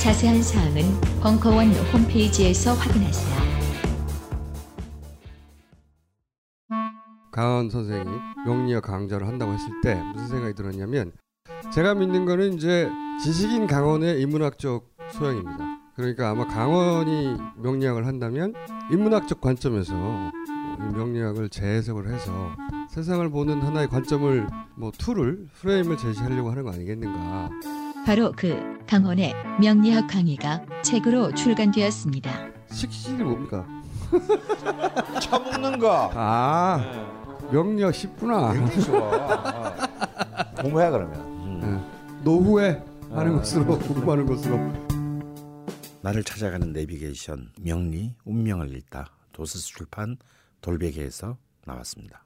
자세한 사항은 벙커원 홈페이지에서 확인하세요. 강원 선생이 명리학 강좌를 한다고 했을 때 무슨 생각이 들었냐면 제가 믿는 거는 이제 지식인 강원의 인문학적 소양입니다. 그러니까 아마 강원이 명리학을 한다면 인문학적 관점에서 이 명리학을 재해석을 해서 세상을 보는 하나의 관점을 뭐 툴을 프레임을 제시하려고 하는 거 아니겠는가. 바로 그 강헌의 명리학 강의가 책으로 출간되었습니다. 식신이 뭡니까? 처먹는 거. 아 명리학 쉽구나. 굉장히 좋아. 어. 공부해 그러면. 예. 노후에 하는 아. 것으로 공부하는 것으로 나를 찾아가는 내비게이션 명리 운명을 읽다 도서스 출판 돌베개에서 나왔습니다.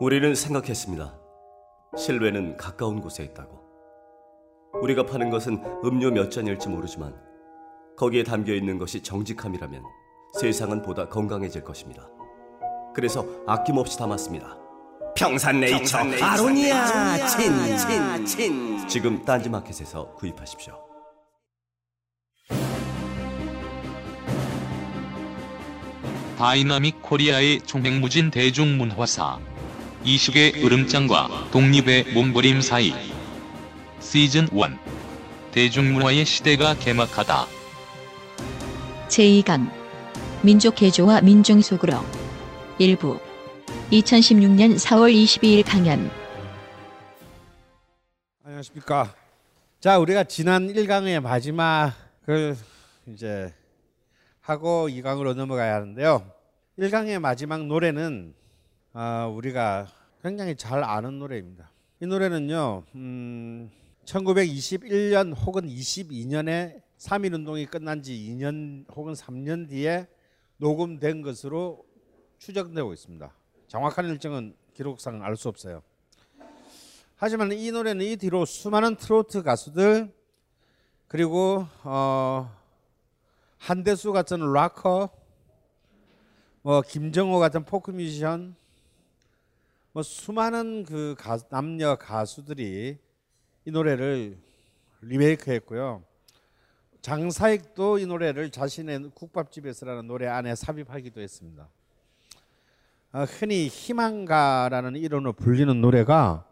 우리는 생각했습니다. 실외는 가까운 곳에 있다고. 우리가 파는 것은 음료 몇 잔일지 모르지만 거기에 담겨 있는 것이 정직함이라면 세상은 보다 건강해질 것입니다. 그래서 아낌없이 담았습니다. 평산네이처, 아로니아 친친친 지금 딴지마켓에서 구입하십시오. 다이나믹 코리아의 총행무진 대중문화사. 이식의 으름장과 독립의 몸부림 사이. 시즌 1. 대중문화의 시대가 개막하다. 제2강 민족 개조와 민중 속으로 1부 2016년 4월 22일 강연 안녕하십니까. 자, 우리가 지난 1강의 마지막을 이제 하고 2강으로 넘어가야 하는데요. 1강의 마지막 노래는 아, 우리가 굉장히 잘 아는 노래입니다. 이 노래는요, 음, 1921년 혹은 22년에 3.1 운동이 끝난 지 2년 혹은 3년 뒤에 녹음된 것으로 추정되고 있습니다. 정확한 일정은 기록상 알 수 없어요. 하지만 이 노래는 이 뒤로 수많은 트로트 가수들 그리고 어, 한대수 같은 락커, 뭐 김정호 같은 포크 뮤지션, 뭐 수많은 그 가, 남녀 가수들이 이 노래를 리메이크했고요. 장사익도 이 노래를 자신의 국밥집에서라는 노래 안에 삽입하기도 했습니다. 어, 흔히 희망가라는 이름으로 불리는 노래가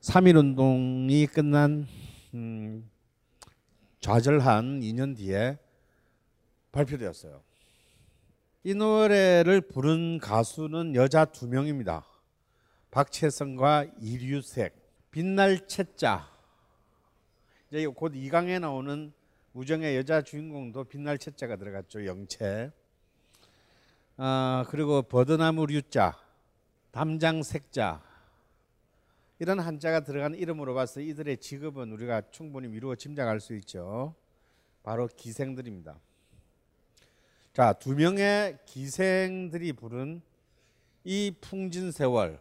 3.1 운동이 끝난 음, 좌절한 2년 뒤에 발표되었어요. 이 노래를 부른 가수는 여자 두 명입니다. 박채성과 이류색, 빛날 채자. 이제 곧 2강에 나오는 우정의 여자 주인공도 빛날 채자가 들어갔죠. 영채. 아, 그리고 버드나무 류자, 담장 색자. 이런 한자가 들어간 이름으로 봐서 이들의 직업은 우리가 충분히 미루어 짐작할 수 있죠. 바로 기생들입니다. 자, 두 명의 기생들이 부른 이 풍진 세월.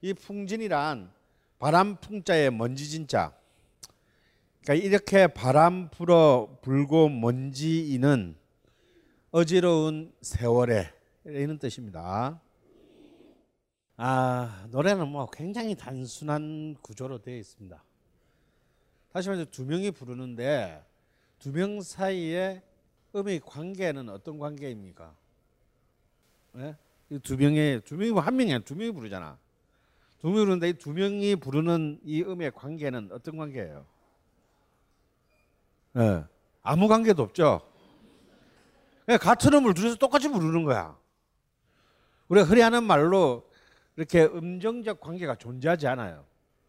이 풍진이란 바람 풍자의 먼지 진자. 그러니까 이렇게 바람 불어 불고 먼지 이는 어지러운 세월에 이런 뜻입니다. 아 노래는 뭐 굉장히 단순한 구조로 되어 있습니다. 다시 말해서 두 명이 부르는데 두 명 사이에 음의 관계는 어떤 관계입니까? 예? 이두 명의 두 명이 한 명이 두 명이 부르잖아. 두 명이 부르는데 이 두 명이 부르는 이 음의 관계는 어떤 관계예요? 예. 아무 관계도 없죠. 같은 음을 둘이서 똑같이 부르는 거야. 우리가 흔히 하는 말로 이렇게 음정적 관계가 존재하지 않아요.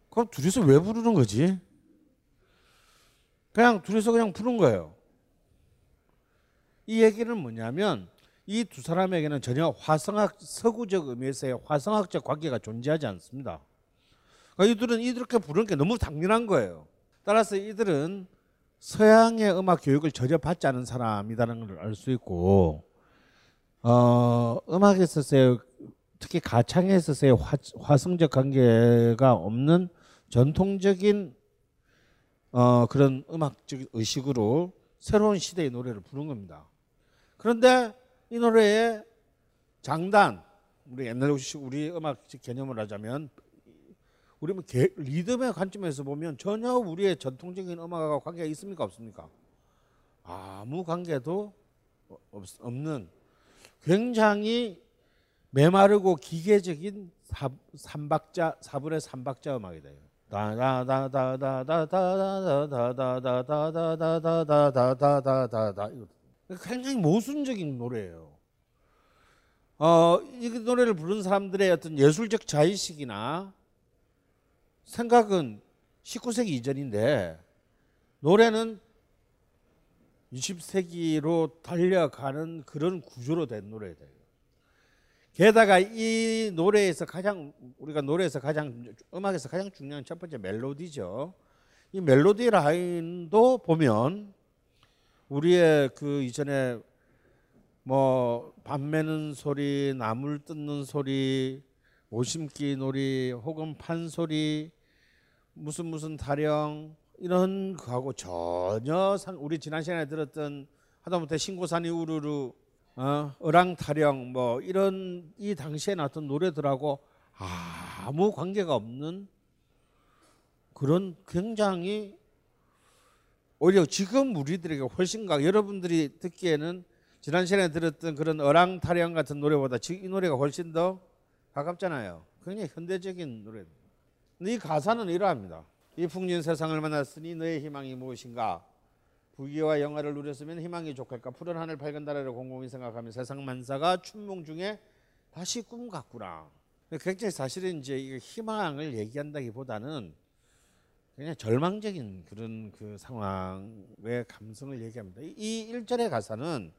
그럼 둘이서 왜 부르는 거지? 그냥 둘이서 그냥 부른 거예요. 이 얘기는 뭐냐면 이 두 사람에게는 전혀 화성학 서구적 의미에서의 화성학적 관계가 존재하지 않습니다. 그러니까 이들은 이렇게 부르는 게 너무 당연한 거예요. 따라서 이들은 서양의 음악 교육을 전혀 받지 않은 사람이라는 걸 알 수 있고 어, 음악에 있어서의 특히 가창에 있어서의 화, 화성적 관계가 없는 전통적인 어, 그런 음악적 의식으로 새로운 시대의 노래를 부른 겁니다. 그런데 이 노래의 장단, 우리 옛날식 우리 음악 개념을 하자면 우리 뭐 개, 리듬의 관점에서 보면 전혀 우리의 전통적인 음악과 관계가 있습니까 없습니까? 아무 관계도 없, 없는 굉장히 메마르고 기계적인 사, 삼박자 사분의 삼박자 음악이다. 다다다다다다다다다다다다다다다다다다다 굉장히 모순적인 노래예요. 어, 이 노래를 부른 사람들의 어떤 예술적 자의식이나 생각은 19세기 이전인데 노래는 20세기로 달려가는 그런 구조로 된 노래다. 게다가 이 노래에서 가장 우리가 노래에서 가장 음악에서 가장 중요한 첫 번째 멜로디죠. 이 멜로디 라인도 보면 우리의 그 이전에 뭐 밤 매는 소리, 나물 뜯는 소리, 오심기 놀이 혹은 판소리 무슨 무슨 타령 이런 거하고 전혀 상 우리 지난 시간에 들었던 하다못해 신고산이 우르르 어, 어랑 타령 뭐 이런 이 당시에 나왔던 노래들하고 아무 관계가 없는 그런 굉장히 오히려 지금 우리들에게 훨씬 가 여러분들이 듣기에는 지난 시간에 들었던 그런 어랑 타령 같은 노래보다 이 노래가 훨씬 더 가깝잖아요. 굉장히 현대적인 노래. 이 가사는 이러합니다. 이 풍년 세상을 만났으니 너의 희망이 무엇인가? 부귀와 영화를 누렸으면 희망이 족할까? 푸른 하늘 밝은 달을 곰곰이 생각하며 세상 만사가 춘몽 중에 다시 꿈 같구나. 굉장히 사실은 이제 희망을 얘기한다기보다는 그냥 절망적인 그런 그 상황의 감성을 얘기합니다. 이 1절의 가사는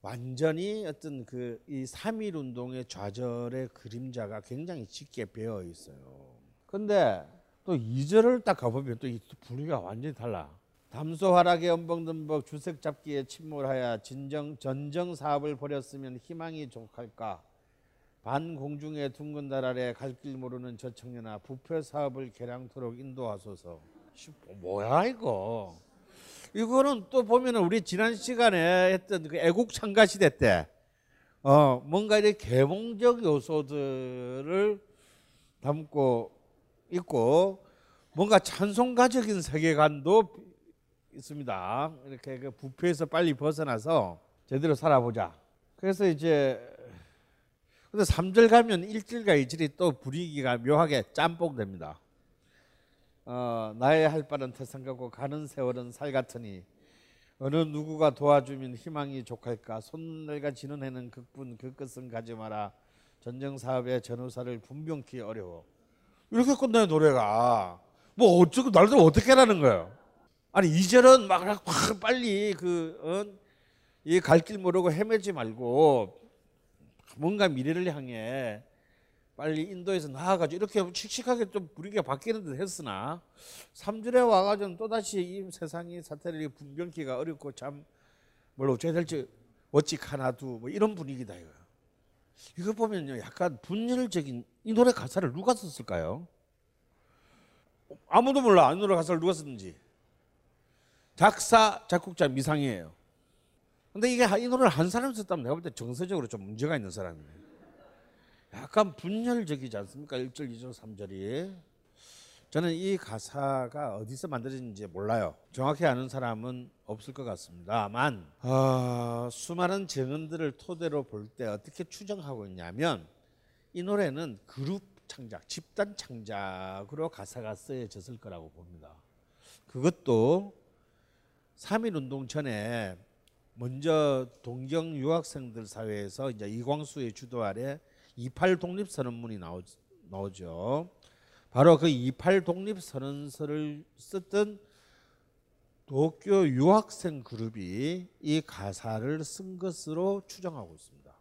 완전히 어떤 그이3.1 운동의 좌절의 그림자가 굉장히 짙게 배어 있어요. 근데 또 2절을 딱 가보면 또이 분위기가 완전히 달라. 담소하락에 엄벙덤벅 주색 잡기에 침몰하여 진정 전정 사업을 벌였으면 희망이 족할까? 반 공중에 둥근 달 아래 갈 길 모르는 저 청년아 부패 사업을 개량토록 인도하소서. 뭐야 이거? 이거는 또 보면은 우리 지난 시간에 했던 그 애국 창가 시대 때, 어 뭔가 이렇게 개몽적 요소들을 담고 있고 뭔가 찬송가적인 세계관도 있습니다. 이렇게 그 부패에서 빨리 벗어나서 제대로 살아보자. 그래서 이제 근데 3절 가면 1절과 2절이 또 분위기가 묘하게 짬뽕됩니다. 어, 나의 할 바는 태산가고 가는 세월은 살 같으니 어느 누구가 도와주면 희망이 족할까 손날과 지는 해는 극분 그 끝은 가지 마라 전쟁 사업에 전후사를 분명히 어려워 이렇게 끝나요 노래가 뭐 어쩌고 날들 어떻게 하라는 거예요 아니 이절은 막확 빨리 그이 어? 갈길 모르고 헤매지 말고 뭔가 미래를 향해 빨리 인도에서 나아가지고 이렇게 씩씩하게 좀 분위기가 바뀌는 듯 했으나 3절에 와가지고 또다시 이 세상이 사태를 분변기가 어렵고 참 뭘 어찌 해야 될지 어찌 하나 두뭐 이런 분위기다 이거. 이거 보면요 약간 분열적인 이 노래 가사를 누가 썼을까요? 아무도 몰라 이 노래 가사를 누가 썼는지. 작사 작곡자 미상이에요. 근데 이게 이 노래를 한 사람 썼다면 내가 볼 때 정서적으로 좀 문제가 있는 사람이에요. 약간 분열적이지 않습니까? 1절, 2절, 3절이. 저는 이 가사가 어디서 만들어진지 몰라요. 정확히 아는 사람은 없을 것 같습니다만 어, 수많은 증언들을 토대로 볼 때 어떻게 추정하고 있냐면 이 노래는 그룹 창작, 집단 창작으로 가사가 쓰여졌을 거라고 봅니다. 그것도 3.1 운동 전에 먼저 동경 유학생들 사회에서 이제 이광수의 주도 아래 28 독립 선언문이 나오, 나오죠. 바로 그28 독립 선언서를 썼던 도쿄 유학생 그룹이 이 가사를 쓴 것으로 추정하고 있습니다.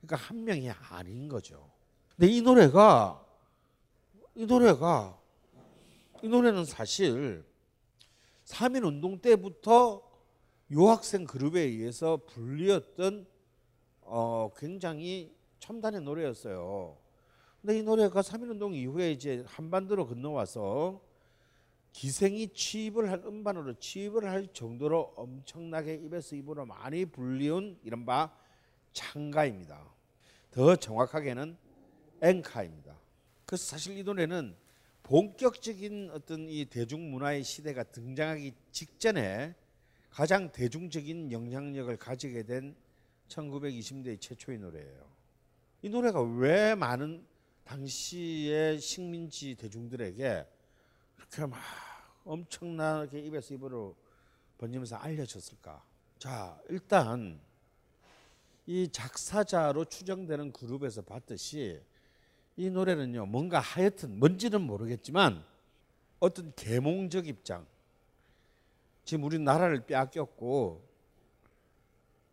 그러니까 한 명이 아닌 거죠. 근데 이 노래가 이 노래가 이 노래는 사실 3.1 운동 때부터 유학생 그룹에 의해서 불리었던 어, 굉장히 첨단의 노래였어요. 근데 이 노래가 3.1 운동 이후에 이제 한반도로 건너와서 기생이 취입을 할 음반으로 취입을 할 정도로 엄청나게 입에서 입으로 많이 불리운 이른바 창가입니다. 더 정확하게는 앵카입니다. 그래서 사실 이 노래는 본격적인 어떤 이 대중문화의 시대가 등장하기 직전에 가장 대중적인 영향력을 가지게 된 1920년대 최초의 노래예요. 이 노래가 왜 많은 당시의 식민지 대중들에게 이렇게 막 엄청나게 입에서 입으로 번지면서 알려졌을까? 자, 일단 이 작사자로 추정되는 그룹에서 봤듯이 이 노래는요 뭔가 하여튼 뭔지는 모르겠지만 어떤 계몽적 입장 지금 우리 나라를 빼앗겼고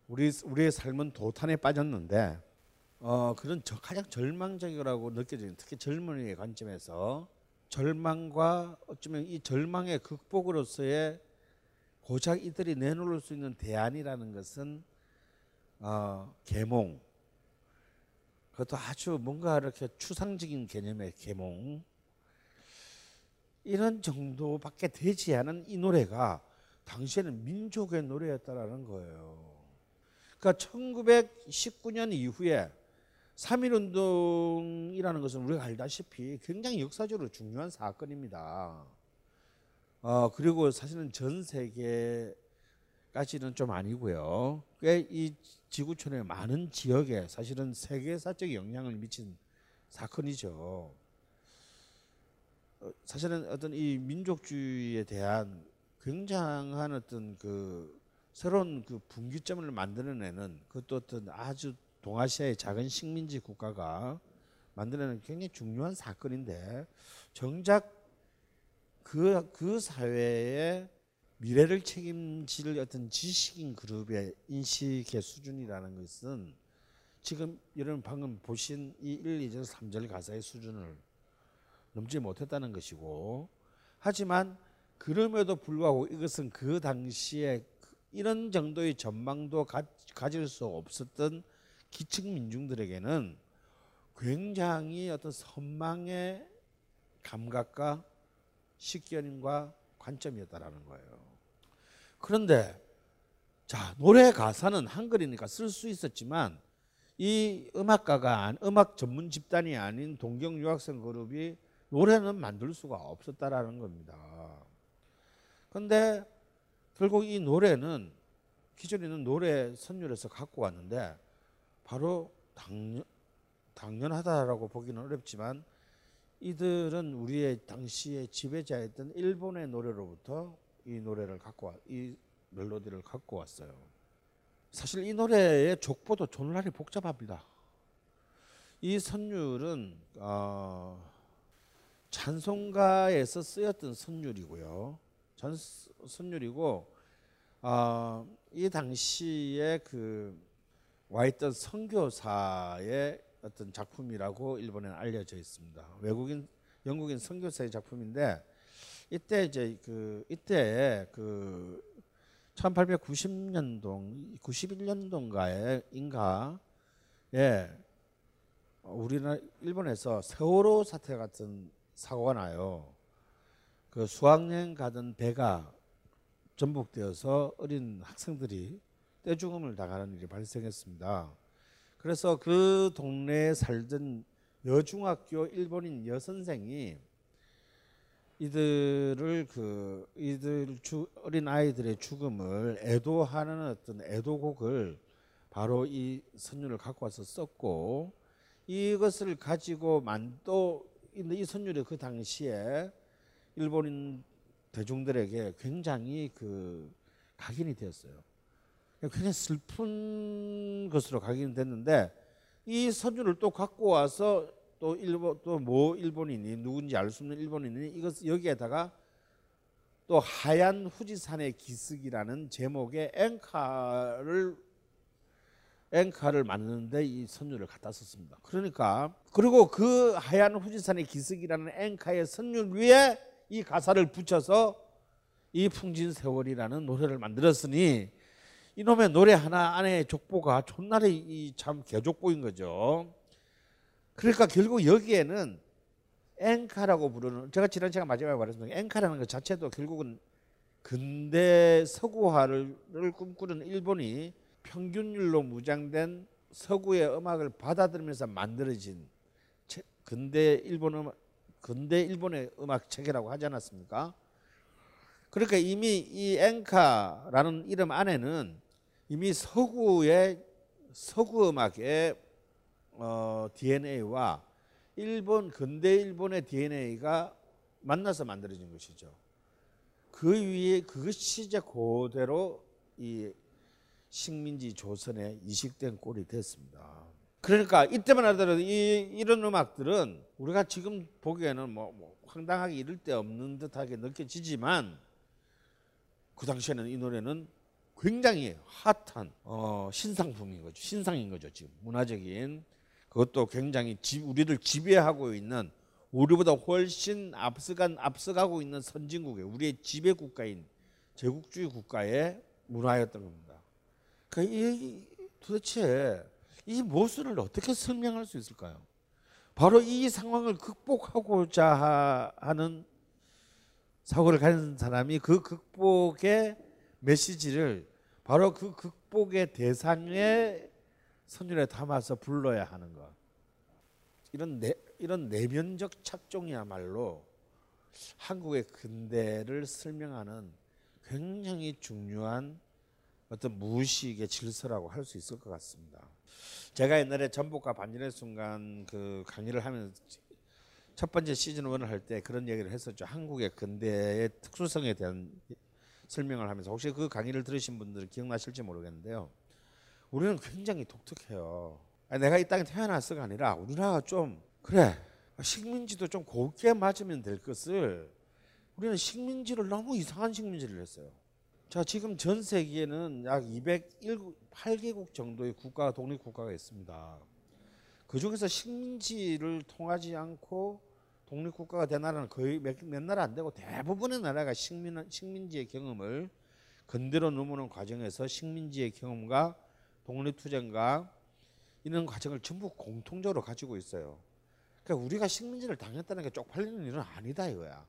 우리 우리의 삶은 도탄에 빠졌는데 어 그런 저 가장 절망적이라고 느껴지는 특히 젊은이의 관점에서 절망과 어쩌면 이 절망의 극복으로서의 고작 이들이 내놓을 수 있는 대안이라는 것은 어, 계몽 그것도 아주 뭔가 이렇게 추상적인 개념의 계몽 이런 정도밖에 되지 않은 이 노래가 당시에는 민족의 노래였다라는 거예요. 그러니까 1919년 이후에 3.1운동이라는 것은 우리가 알다시피 굉장히 역사적으로 중요한 사건입니다. 어, 그리고 사실은 전 세계까지는 좀 아니고요. 꽤 이 지구촌의 많은 지역에 사실은 세계사적 영향을 미친 사건이죠. 어, 사실은 어떤 이 민족주의에 대한 굉장한 어떤 그 새로운 그 분기점을 만들어내는 그것도 어떤 아주 동아시아의 작은 식민지 국가가 만들어내는 굉장히 중요한 사건인데 정작 그, 그 사회의 미래를 책임질 어떤 지식인 그룹의 인식의 수준이라는 것은 지금 여러분 방금 보신 이 1, 2절, 3절 가사의 수준을 넘지 못했다는 것이고 하지만 그럼에도 불구하고 이것은 그 당시에 이런 정도의 전망도 가, 가질 수 없었던 기층 민중들에게는 굉장히 어떤 선망의 감각과 식견과 관점이었다라는 거예요. 그런데 자 노래 가사는 한글이니까 쓸 수 있었지만 이 음악가가 음악 전문 집단이 아닌 동경 유학생 그룹이 노래는 만들 수가 없었다라는 겁니다. 그런데 결국 이 노래는 기존에 있는 노래 선율에서 갖고 왔는데 바로 당연, 당연하다라고 보기는 어렵지만 이들은 우리의 당시의 지배자였던 일본의 노래로부터 이 노래를 갖고 와, 이 멜로디를 갖고 왔어요. 사실 이 노래의 족보도 존나리 복잡합니다. 이 선율은 어, 찬송가에서 쓰였던 선율이고요. 전 선율이고 어, 이 당시에 그 와있던 선교사의 어떤 작품이라고 일본에는 알려져 있습니다. 외국인 영국인 선교사의 작품인데 이때 이제 그 이때 그 1890년도 91년도인가에 인가 예 우리나라 일본에서 세월호 사태 같은 사고가 나요. 그 수학여행 가던 배가 전복되어서 어린 학생들이 떼죽음을 당하는 일이 발생했습니다. 그래서 그 동네에 살던 여중학교 일본인 여선생이 이들을 그 이들 주, 어린 아이들의 죽음을 애도하는 어떤 애도곡을 바로 이 선율을 갖고 와서 썼고 이것을 가지고 만또 이 선율이 그 당시에 일본인 대중들에게 굉장히 그 각인이 되었어요. 굉장히 슬픈 것으로 각인됐는데 이 선율을 또 갖고 와서 또 일본 또 뭐 일본인이 누군지 알 수 없는 일본인이 이것 여기에다가 또 하얀 후지산의 기슭이라는 제목의 앵카를 엔카를 만드는데 이 선율을 갖다 썼습니다. 그러니까 그리고 그 하얀 후지산의 기슭이라는 엔카의 선율 위에 이 가사를 붙여서 이 풍진 세월이라는 노래를 만들었으니 이놈의 노래 하나 안에 족보가 존나리 이참 개족보인 거죠. 그러니까 결국 여기에는 엔카라고 부르는 제가 지난 시간 마지막에 말했습니다. 엔카라는 것 자체도 결국은 근대 서구화를 꿈꾸는 일본이 평균율로 무장된 서구의 음악을 받아들이면서 만들어진 체- 근대 일본 음악 근대 일본의 음악 체계라고 하지 않았습니까? 그러니까 이미 이 앵카라는 이름 안에는 이미 서구의 서구 음악의 어, DNA와 일본 근대 일본의 DNA가 만나서 만들어진 것이죠. 그 위에 그것이 이제 그대로 이 식민지 조선에 이식된 꼴이 됐습니다. 그러니까 이때만 하더라도 이, 이런 음악들은 우리가 지금 보기에는 뭐, 뭐 황당하게 이럴 데 없는 듯하게 느껴지지만 그 당시에는 이 노래는 굉장히 핫한 어, 신상품인 거죠. 신상인 거죠. 지금 문화적인 그것도 굉장히 지, 우리를 지배하고 있는 우리보다 훨씬 앞서간 앞서가고 있는 선진국의 우리의 지배 국가인 제국주의 국가의 문화였던 겁니다. 그러니까 이, 도대체 이 모순을 어떻게 설명할 수 있을까요? 바로 이 상황을 극복하고자 하- 하는 사고를 가진 사람이 그 극복의 메시지를 바로 그 극복의 대상의 선율에 담아서 불러야 하는 것. 이런 내, 이런 내면적 착종이야말로 한국의 근대를 설명하는 굉장히 중요한 어떤 무의식의 질서라고 할 수 있을 것 같습니다. 제가 옛날에 전복과 반전의 순간 그 강의를 하면서 첫 번째 시즌 1을 할 때 그런 얘기를 했었죠. 한국의 근대의 특수성에 대한 설명을 하면서 혹시 그 강의를 들으신 분들 기억나실지 모르겠는데요. 우리는 굉장히 독특해요. 아니, 내가 이 땅에 태어났어가 아니라 우리나라가 좀 그래 식민지도 좀 곱게 맞으면 될 것을 우리는 식민지를 너무 이상한 식민지를 했어요. 자 지금 전 세계에는 약 208개국 정도의 국가 독립 국가가 있습니다. 그 중에서 식민지를 통하지 않고 독립 국가가 된 나라는 거의 몇, 몇 나라 안 되고 대부분의 나라가 식민 식민지의 경험을 건드려 넘어오는 과정에서 식민지의 경험과 독립투쟁과 이런 과정을 전부 공통적으로 가지고 있어요. 그러니까 우리가 식민지를 당했다는 게 쪽팔리는 일은 아니다 이거야.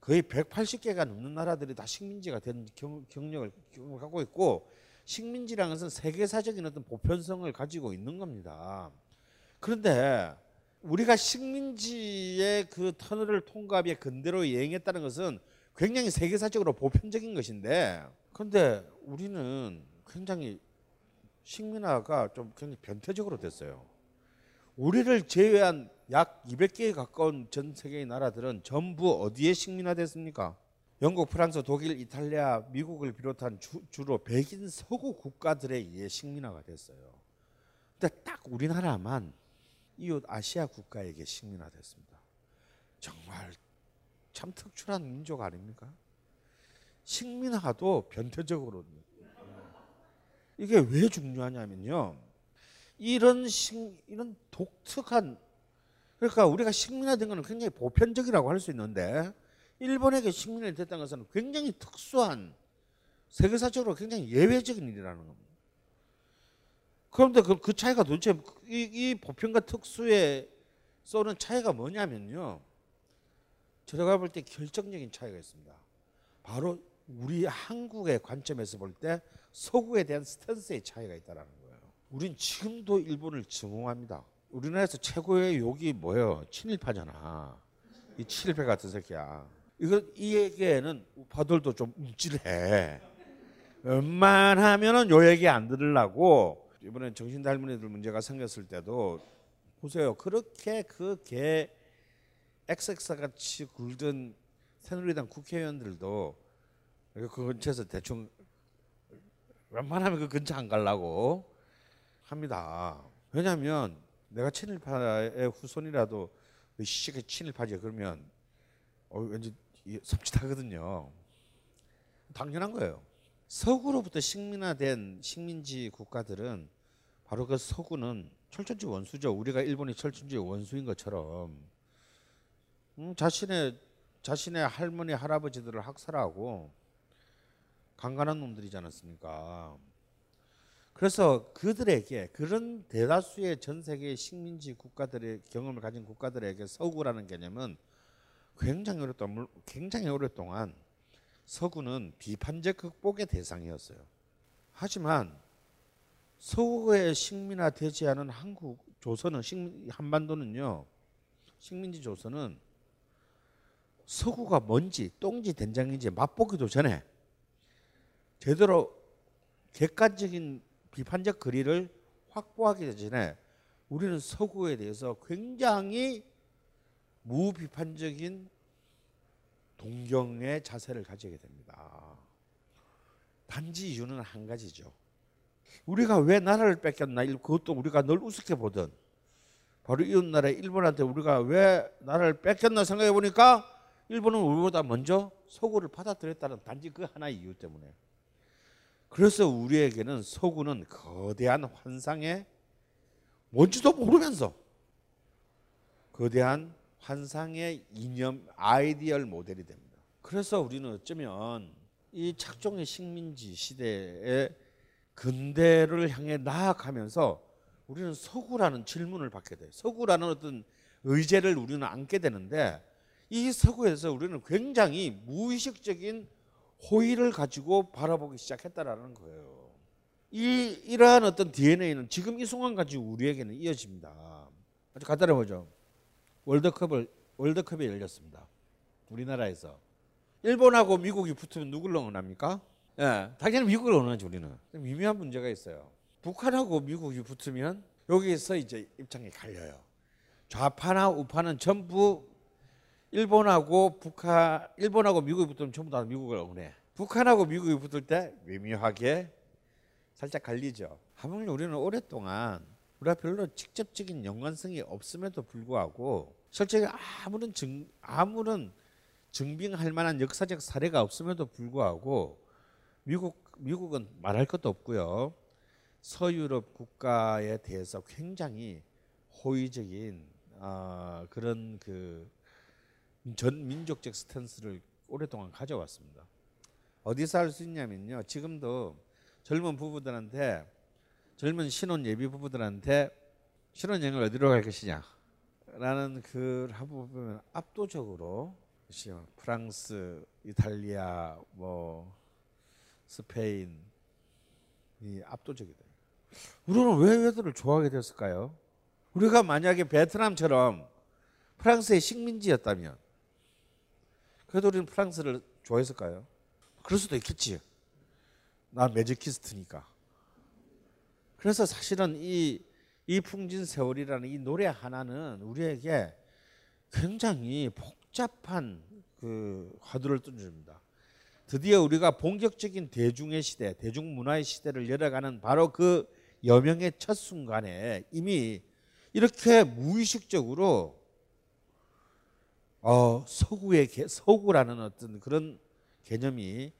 거의 180개가 넘는 나라들이 다 식민지가 된 경, 경력을 경험을 갖고 있고 식민지라는 것은 세계사적인 어떤 보편성을 가지고 있는 겁니다. 그런데 우리가 식민지의 그 터널을 통과하에 근대로 여행했다는 것은 굉장히 세계사적으로 보편적인 것인데 그런데 우리는 굉장히 식민화가 좀 굉장히 변태적으로 됐어요. 우리를 제외한 약 200개에 가까운 전 세계의 나라들은 전부 어디에 식민화됐습니까? 영국, 프랑스, 독일, 이탈리아, 미국을 비롯한 주, 주로 백인 서구 국가들에 의해 식민화가 됐어요. 근데 딱 우리나라만 이웃 아시아 국가에게 식민화됐습니다. 정말 참 특출한 민족 아닙니까? 식민화도 변태적으로 이게 왜 중요하냐면요. 이런 식 이런 독특한 그러니까 우리가 식민화된 것은 굉장히 보편적이라고 할 수 있는데 일본에게 식민이 됐다는 것은 굉장히 특수한 세계사적으로 굉장히 예외적인 일이라는 겁니다. 그런데 그, 그 차이가 도대체 이, 이 보편과 특수에 쏘는 차이가 뭐냐면요. 제가 볼 때 결정적인 차이가 있습니다. 바로 우리 한국의 관점에서 볼 때 서구에 대한 스탠스의 차이가 있다라는 거예요. 우린 지금도 일본을 증오합니다. 우리나라에서 최고의 욕이 뭐예요? 친일파잖아. 이 친일파 같은 새끼야. 이거 이 얘기에는 우파들도 좀 움찔해. 웬만하면은 요 얘기 안 들으려고 이번에 정신 닮은이들 문제가 생겼을 때도 보세요. 그렇게 그개 XX 같이 굴던 새누리당 국회의원들도 그 근처에서 대충 웬만하면 그 근처 안 가려고 합니다. 왜냐하면 내가 친일파의 후손이라도 시계 친일파지 그러면 어, 왠지 이게 섬찟하거든요. 당연한 거예요. 서구로부터 식민화된 식민지 국가들은 바로 그 서구는 철천지 원수죠. 우리가 일본이 철천지 원수인 것처럼 음, 자신의 자신의 할머니 할아버지들을 학살하고 강간한 놈들이지 않았습니까? 그래서 그들에게 그런 대다수의 전 세계 식민지 국가들의 경험을 가진 국가들에게 서구라는 개념은 굉장히 오랫동안 굉장히 오랫동안 서구는 비판적 극복의 대상이었어요. 하지만 서구에 식민화되지 않은 한국 조선은 식민, 한반도는요 식민지 조선은 서구가 뭔지 똥지 된장인지 맛보기도 전에 제대로 객관적인 비판적 거리를 확보하기 전에 우리는 서구에 대해서 굉장히 무비판적인 동경의 자세를 가지게 됩니다. 단지 이유는 한 가지죠. 우리가 왜 나라를 뺏겼나? 그것도 우리가 늘 우습게 보던. 바로 이웃 나라 일본한테 우리가 왜 나라를 뺏겼나 생각해 보니까 일본은 우리보다 먼저 서구를 받아들였다는 단지 그 하나의 이유 때문에. 그래서 우리에게는 서구는 거대한 환상의 뭔지도 모르면서 거대한 환상의 이념 ideal model이 됩니다. 그래서 우리는 어쩌면 이 착종의 식민지 시대의 근대를 향해 나아가면서 우리는 서구라는 질문을 받게 돼요. 서구라는 어떤 의제를 우리는 안게 되는데 이 서구에서 우리는 굉장히 무의식적인 호의를 가지고 바라보기 시작했다라는 거예요. 이 이러한 어떤 DNA는 지금 이 순간까지 우리에게는 이어집니다. 아주 간단해 보죠. 월드컵을 월드컵이 열렸습니다. 우리나라에서 일본하고 미국이 붙으면 누구를 응원합니까? 예, 당연히 미국을 응원하지 우리는. 미묘한 문제가 있어요. 북한하고 미국이 붙으면 여기서 이제 입장이 갈려요. 좌파나 우파는 전부 일본하고 북한, 일본하고 미국이 붙으면 전부 다 미국을 응원해. 북한하고 미국이 붙을 때 미묘하게 살짝 갈리죠. 하물며 우리는 오랫동안 우리가 별로 직접적인 연관성이 없음에도 불구하고 실제 아무런 증 아무런 증빙할 만한 역사적 사례가 없음에도 불구하고 미국 미국은 말할 것도 없고요. 서유럽 국가에 대해서 굉장히 호의적인 어, 그런 그 전 민족적 스탠스를 오랫동안 가져왔습니다. 어디서 할수 있냐면요. 지금도 젊은 부부들한테 젊은 신혼 예비 부부들한테 신혼여행을 어디로 갈 것이냐 라는 그 보면 압도적으로 프랑스, 이탈리아, 뭐 스페인 이 압도적이다. 우리는 왜 얘들을 좋아하게 됐을까요? 우리가 만약에 베트남처럼 프랑스의 식민지였다면 그래도 우리는 프랑스를 좋아했을까요? 그럴 수도 있겠지. 나 매저키스트니까. 그래서 사실은 이, 이 풍진 세월이라는 이 노래 하나는 우리에게 굉장히 복잡한 그 화두를 던집니다. 드디어 우리가 본격적인 대중의 시대, 대중문화의 시대를 열어가는 바로 그 여명의 첫 순간에 이미 이렇게 무의식적으로 어, 서구의 서구라는 어떤 그런 개념이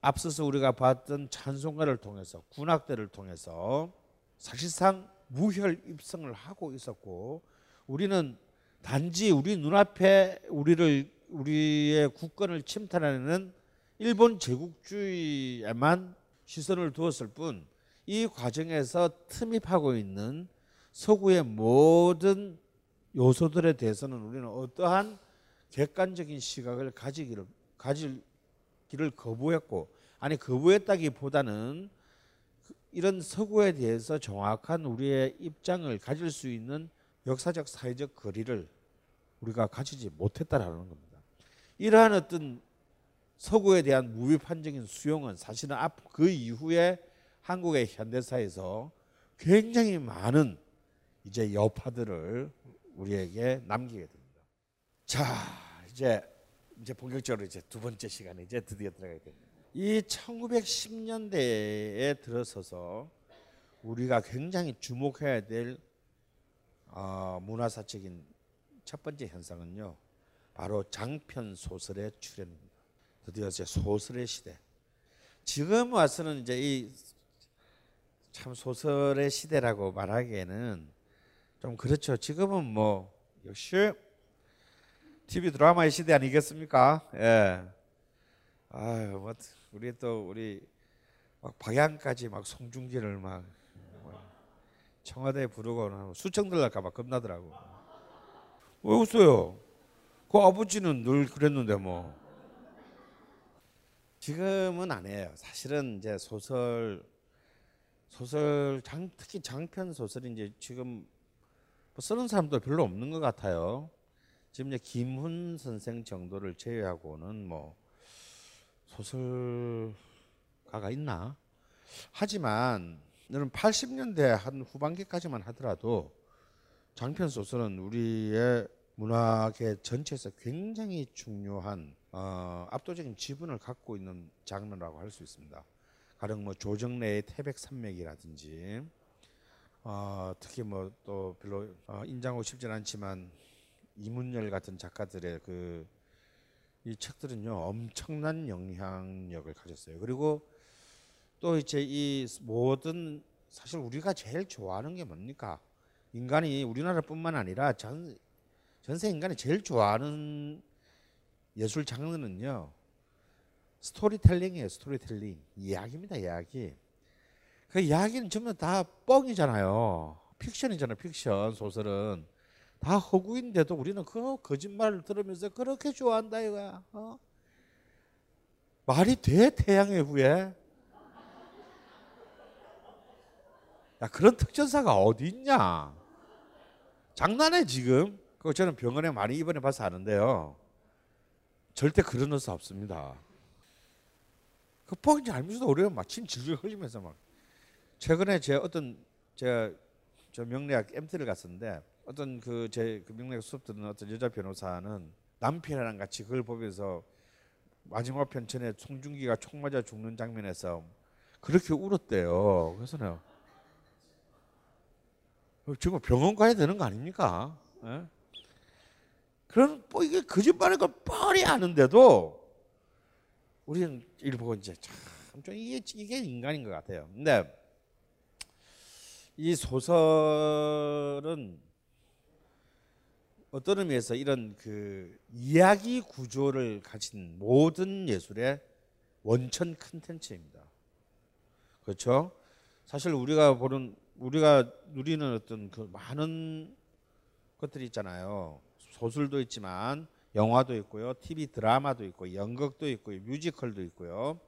앞서서 우리가 봤던 찬송가를 통해서 군악대를 통해서 사실상 무혈 입성을 하고 있었고 우리는 단지 우리 눈앞에 우리를 우리의 국권을 침탈하는 일본 제국주의에만 시선을 두었을 뿐 이 과정에서 틈입하고 있는 서구의 모든 요소들에 대해서는 우리는 어떠한 객관적인 시각을 가지기를 가질기를 거부했고 아니 거부했다기보다는 이런 서구에 대해서 정확한 우리의 입장을 가질 수 있는 역사적 사회적 거리를 우리가 가지지 못했다라는 겁니다. 이러한 어떤 서구에 대한 무비판적인 수용은 사실은 앞 그 이후에 한국의 현대사에서 굉장히 많은 이제 여파들을 우리에게 남기게 됩니다. 자, 이제 이제 본격적으로 이제 두 번째 시간에 이제 드디어 들어가게 됩니다. 이 1910년대에 들어서서 우리가 굉장히 주목해야 될 어, 문화사적인 첫 번째 현상은요, 바로 장편 소설의 출현입니다. 드디어 이제 소설의 시대. 지금 와서는 이제 이 참 소설의 시대라고 말하기에는 좀 그렇죠. 지금은 뭐 역시 TV 드라마의 시대 아니겠습니까? 예. 아유, 뭐 우리 또 우리 막 박양까지 막 송중기를 막 청와대에 부르고 수청 들날까 봐 겁나더라고. 왜 웃어요? 그 아버지는 늘 그랬는데 뭐. 지금은 안 해요. 사실은 이제 소설 소설 장 특히 장편 소설이 이제 지금 뭐 쓰는 사람도 별로 없는 것 같아요. 지금 이제 김훈 선생 정도를 제외하고는 뭐 소설가가 있나? 하지만 저는 80년대 한 후반기까지만 하더라도 장편 소설은 우리의 문학의 전체에서 굉장히 중요한 어, 압도적인 지분을 갖고 있는 장르라고 할 수 있습니다. 가령 뭐 조정래의 태백 산맥이라든지 어, 특히 뭐 또 별로 어, 인정하고 싶진 않지만 이문열 같은 작가들의 그 이 책들은요 엄청난 영향력을 가졌어요. 그리고 또 이제 이 모든 사실 우리가 제일 좋아하는 게 뭡니까? 인간이 우리나라뿐만 아니라 전 전 세계 인간이 제일 좋아하는 예술 장르는요 스토리텔링이에요. 스토리텔링 이야기입니다. 이야기. 그 이야기는 전부 다 뻥이잖아요. 픽션이잖아요. 픽션 소설은 다 허구인데도 우리는 그 거짓말을 들으면서 그렇게 좋아한다 이거야. 어? 말이 돼 태양의 후예? 야 그런 특전사가 어디 있냐? 장난해 지금? 그 저는 병원에 많이 입원해 봐서 아는데요. 절대 그런 수 없습니다. 그 뻥인지 알면서도 우리가 마침 질질 흘리면서 막 최근에 제 어떤 제가 저 명리학 MT를 갔었는데 어떤 그 제 그 명리학 수업 듣는 어떤 여자 변호사는 남편이랑 같이 그걸 보면서 마지막 편 전에 송중기가 총 맞아 죽는 장면에서 그렇게 울었대요. 그래서 내가 지금 병원 가야 되는 거 아닙니까? 예? 그런 뭐 이게 거짓말인 걸 뻔히 아는데도 우리는 이를 보고 이제 참 좀 이게 이게 인간인 것 같아요. 근데 이 소설은 어떤 의미에서 이런 그 이야기 구조를 가진 모든 예술의 원천 컨텐츠입니다. 그렇죠? 사실 우리가 보는 우리가 누리는 어떤 그 많은 것들이 있잖아요. 소설도 있지만 영화도 있고요, TV 드라마도 있고, 연극도 있고요, 뮤지컬도 있고요.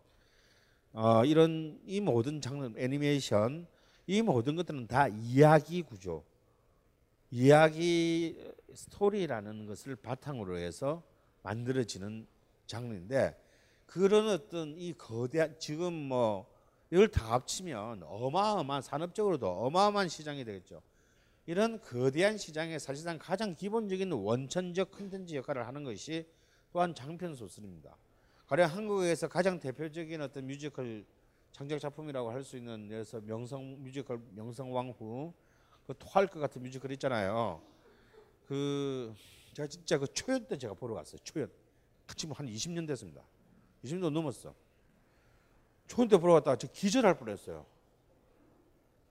어, 이런 이 모든 장르, 애니메이션, 이 모든 것들은 다 이야기 구조, 이야기 스토리라는 것을 바탕으로 해서 만들어지는 장르인데 그런 어떤 이 거대한 지금 뭐 이걸 다 합치면 어마어마한 산업적으로도 어마어마한 시장이 되겠죠. 이런 거대한 시장에 사실상 가장 기본적인 원천적 컨텐츠 역할을 하는 것이 또한 장편 소설입니다. 가령 한국에서 가장 대표적인 어떤 뮤지컬 창작 작품이라고 할 수 있는 예서 명성 뮤지컬 명성황후 그 토할 것 같은 뮤지컬 있잖아요. 그 제가 진짜 그 초연 때 제가 보러 갔어요. 초연. 지금 한 20년 됐습니다. 20년 넘었어. 초연 때 보러 갔다가 저 기절할 뻔했어요.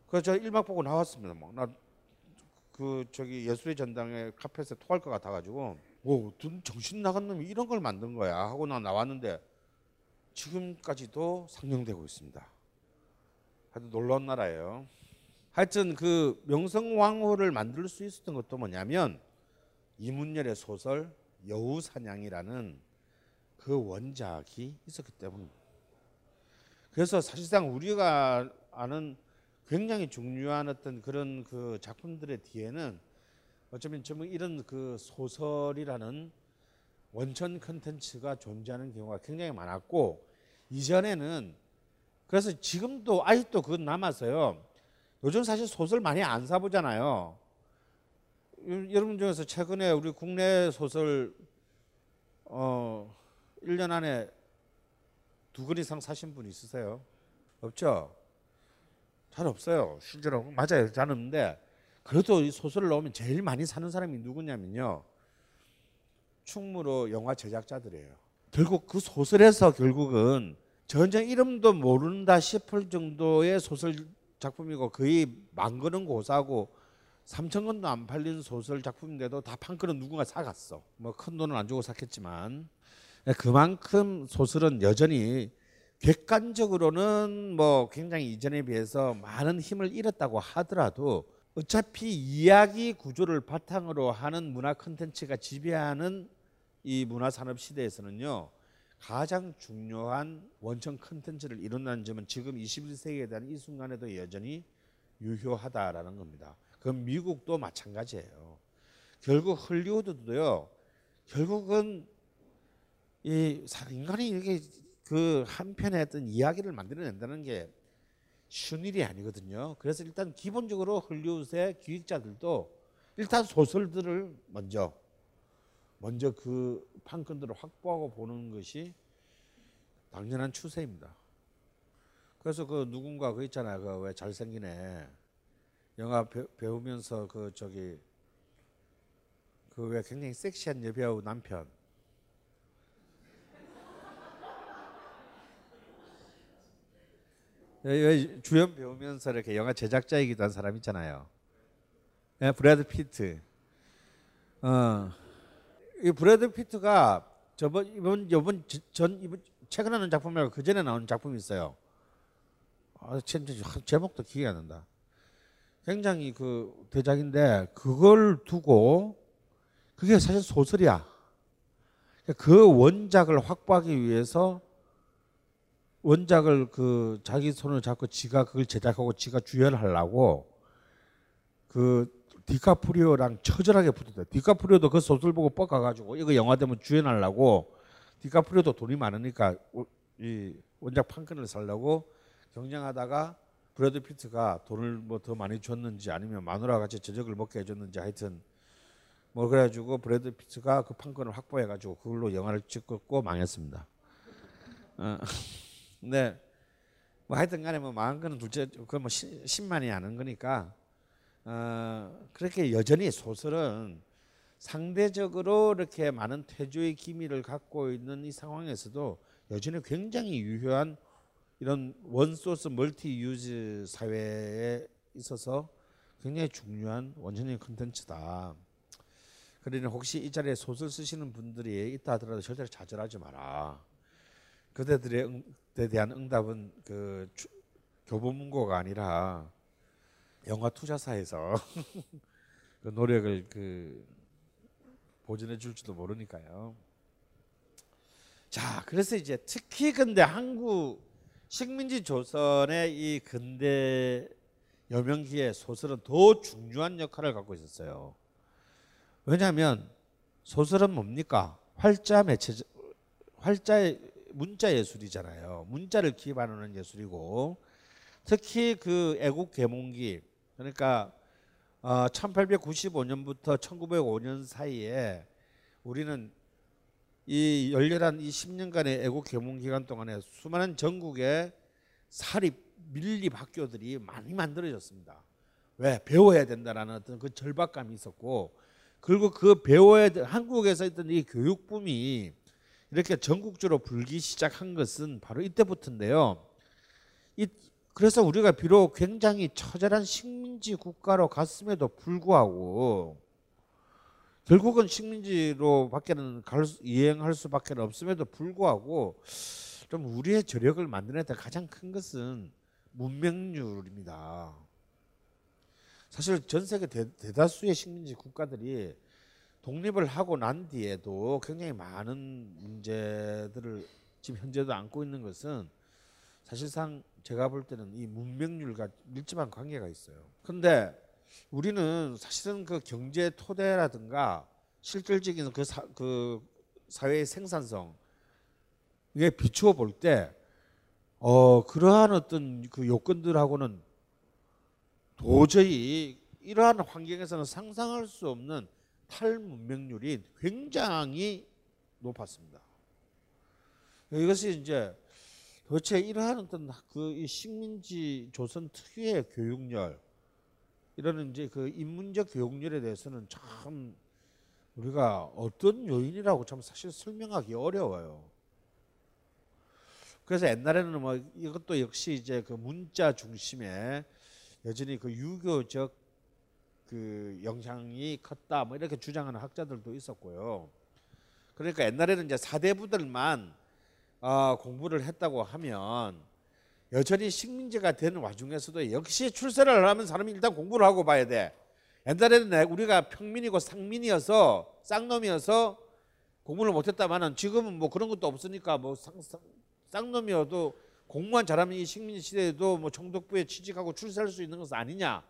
그래서 저 1막 보고 나왔습니다. 막 나 그 저기 예술의 전당에 카페에서 토할 것 같아가지고 오 정신 나간 놈이 이런 걸 만든 거야 하고 나 나왔는데 지금까지도 상영되고 있습니다. 하여튼 놀라운 나라예요. 하여튼 그 명성왕후를 만들 수 있었던 것도 뭐냐면 이문열의 소설 여우사냥이라는 그 원작이 있었기 때문입니다. 그래서 사실상 우리가 아는 굉장히 중요한 어떤 그런 그 작품들의 뒤에는 어쩌면 좀 이런 그 소설이라는 원천 컨텐츠가 존재하는 경우가 굉장히 많았고 이전에는 그래서 지금도 아직도 그건 남아서요. 요즘 사실 소설 많이 안 사보잖아요. 여러분 중에서 최근에 우리 국내 소설 어 1년 안에 두 권 이상 사신 분 있으세요? 없죠? 잘 없어요. 실제로 맞아요. 잘 없는데 그래도 이 소설을 넣으면 제일 많이 사는 사람이 누구냐면요. 충무로 영화 제작자들이에요. 결국 그 소설에서 결국은 전쟁 이름도 모른다 싶을 정도의 소설 작품이고 거의 만 권은 고사고 3천 권도 안 팔린 소설 작품인데도 다 판권은 누군가 사갔어. 뭐 큰 돈은 안 주고 샀겠지만 그만큼 소설은 여전히 객관적으로는 뭐 굉장히 이전에 비해서 많은 힘을 잃었다고 하더라도 어차피 이야기 구조를 바탕으로 하는 문화 콘텐츠가 지배하는 이 문화 산업 시대에서는요. 가장 중요한 원천 콘텐츠를 이룬다는 점은 지금 21세기에 대한 이 순간에도 여전히 유효하다라는 겁니다. 그건 미국도 마찬가지예요. 결국 헐리우드도요. 결국은 이 사- 인간이 이렇게 그 한편의 어떤 이야기를 만들어낸다는 게 쉬운 일이 아니거든요. 그래서 일단 기본적으로 헐리우드의 기획자들도 일단 소설들을 먼저 먼저 그 판권들을 확보하고 보는 것이 당연한 추세입니다. 그래서 그 누군가 그 있잖아요. 그 왜 잘생긴 애 영화 배, 배우면서 그 저기 그 왜 굉장히 섹시한 여배우 남편 왜- 왜 주연 배우면서 이렇게 영화 제작자이기도 한 사람 있잖아요. 예, 브래드 피트. 어, 이 브래드 피트가 저번 이번 이번 저- 전 이번 최근에 나온 작품 말고 그 전에 나온 작품이 있어요. 아, 제목도 기억이 안 난다. 굉장히 그 대작인데 그걸 두고 그게 사실 소설이야. 그 원작을 확보하기 위해서 원작을 그 자기 손을 잡고 지가 그걸 제작하고 지가 주연하려고 그 디카프리오랑 처절하게 붙었대. 디카프리오도 그 소설 보고 뻑가가지고 이거 영화 되면 주연하려고 디카프리오도 돈이 많으니까 오- 이 원작 판권을 살려고 경쟁하다가 브래드 피트가 돈을 뭐 더 많이 줬는지 아니면 마누라 같이 저녁을 먹게 해줬는지 하여튼 뭐 그래가지고 브래드 피트가 그 판권을 확보해가지고 그걸로 영화를 찍고 망했습니다. 어. 네. 뭐 하여튼 간에 뭐 망한 거는 둘째 그뭐 신만이 아는 거니까 어, 그렇게 여전히 소설은 상대적으로 이렇게 많은 태조의 기미를 갖고 있는 이 상황에서도 여전히 굉장히 유효한 이런 원소스 멀티 유즈 사회에 있어서 굉장히 중요한 원천적인 컨텐츠다. 그러니 혹시 이 자리에 소설 쓰시는 분들이 있다 하더라도 절대로 좌절하지 마라. 그대들의 응, 에 대한 응답은 그 주- 교보문고가 아니라 영화 투자사에서 그 노력을 그 보존해 줄지도 모르니까요. 자, 그래서 이제 특히 근데 한국 식민지 조선의 이 근대 여명기의 소설은 더 중요한 역할을 갖고 있었어요. 왜냐하면 소설은 뭡니까? 활자 매체 활자의 문자 예술이잖아요. 문자를 기반하는 예술이고 특히 그 애국 계몽기 그러니까 어, 1895년부터 1905년 사이에 우리는 이 열렬한 이 10년간의 애국 계몽 기간 동안에 수많은 전국의 사립 밀립 학교들이 많이 만들어졌습니다. 왜 배워야 된다라는 어떤 그 절박감이 있었고 그리고 그 배워야 돼 한국에서 있던 이 교육붐이 이렇게 전국적으로 불기 시작한 것은 바로 이때부터인데요. 이 그래서 우리가 비록 굉장히 처절한 식민지 국가로 갔음에도 불구하고 결국은 식민지로 밖에는 갈 수, 이행할 수밖에 없음에도 불구하고 좀 우리의 저력을 데 가장 큰 것은 문명률입니다. 사실 전 세계 대, 대다수의 식민지 국가들이 독립을 하고 난 뒤에도 굉장히 많은 문제들을 지금 현재도 안고 있는 것은 사실상 제가 볼 때는 이 문명률과 밀접한 관계가 있어요. 근데 우리는 사실은 그 경제 토대라든가 실질적인 그, 사, 그 사회의 생산성 에 비추어 볼 때 어, 그러한 어떤 그 요건들하고는 도저히 이러한 환경에서는 상상할 수 없는 탈문명률이 굉장히 높았습니다. 이것이 이제 도대체 이러한 어떤 그 식민지 조선 특유의 교육열 이런 이제 그 인문적 교육열에 대해서는 참 우리가 어떤 요인이라고 참 사실 설명하기 어려워요. 그래서 옛날에는 뭐 이것도 역시 이제 그 문자 중심의 여전히 그 유교적 그 영향이 컸다 뭐 이렇게 주장하는 학자들도 있었고요. 그러니까 옛날에는 이제 사대부들만 어, 공부를 했다고 하면 여전히 식민지가 되는 와중에서도 역시 출세를 하면 사람이 일단 공부를 하고 봐야 돼. 옛날에는 내- 우리가 평민이고 상민이어서 쌍놈이어서 공부를 못했다마는 지금은 뭐 그런 것도 없으니까 뭐 쌍, 쌍, 쌍놈이어도 공무원 잘하면 이 식민지 시대에도 뭐 총독부에 취직하고 출세할 수 있는 것은 아니냐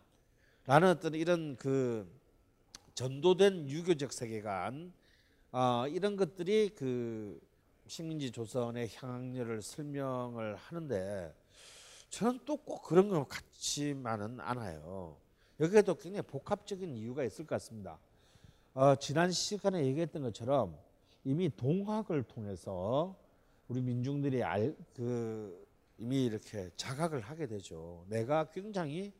라는 어떤 이런 그 전도된 유교적 세계관 어, 이런 것들이 그 식민지 조선의 향락률을 설명을 하는데 저는 또 꼭 그런 것 같지만은 않아요. 여기에도 굉장히 복합적인 이유가 있을 것 같습니다. 어, 지난 시간에 얘기했던 것처럼 이미 동학을 통해서 우리 민중들이 알, 그 이미 이렇게 자각을 하게 되죠. 내가 굉장히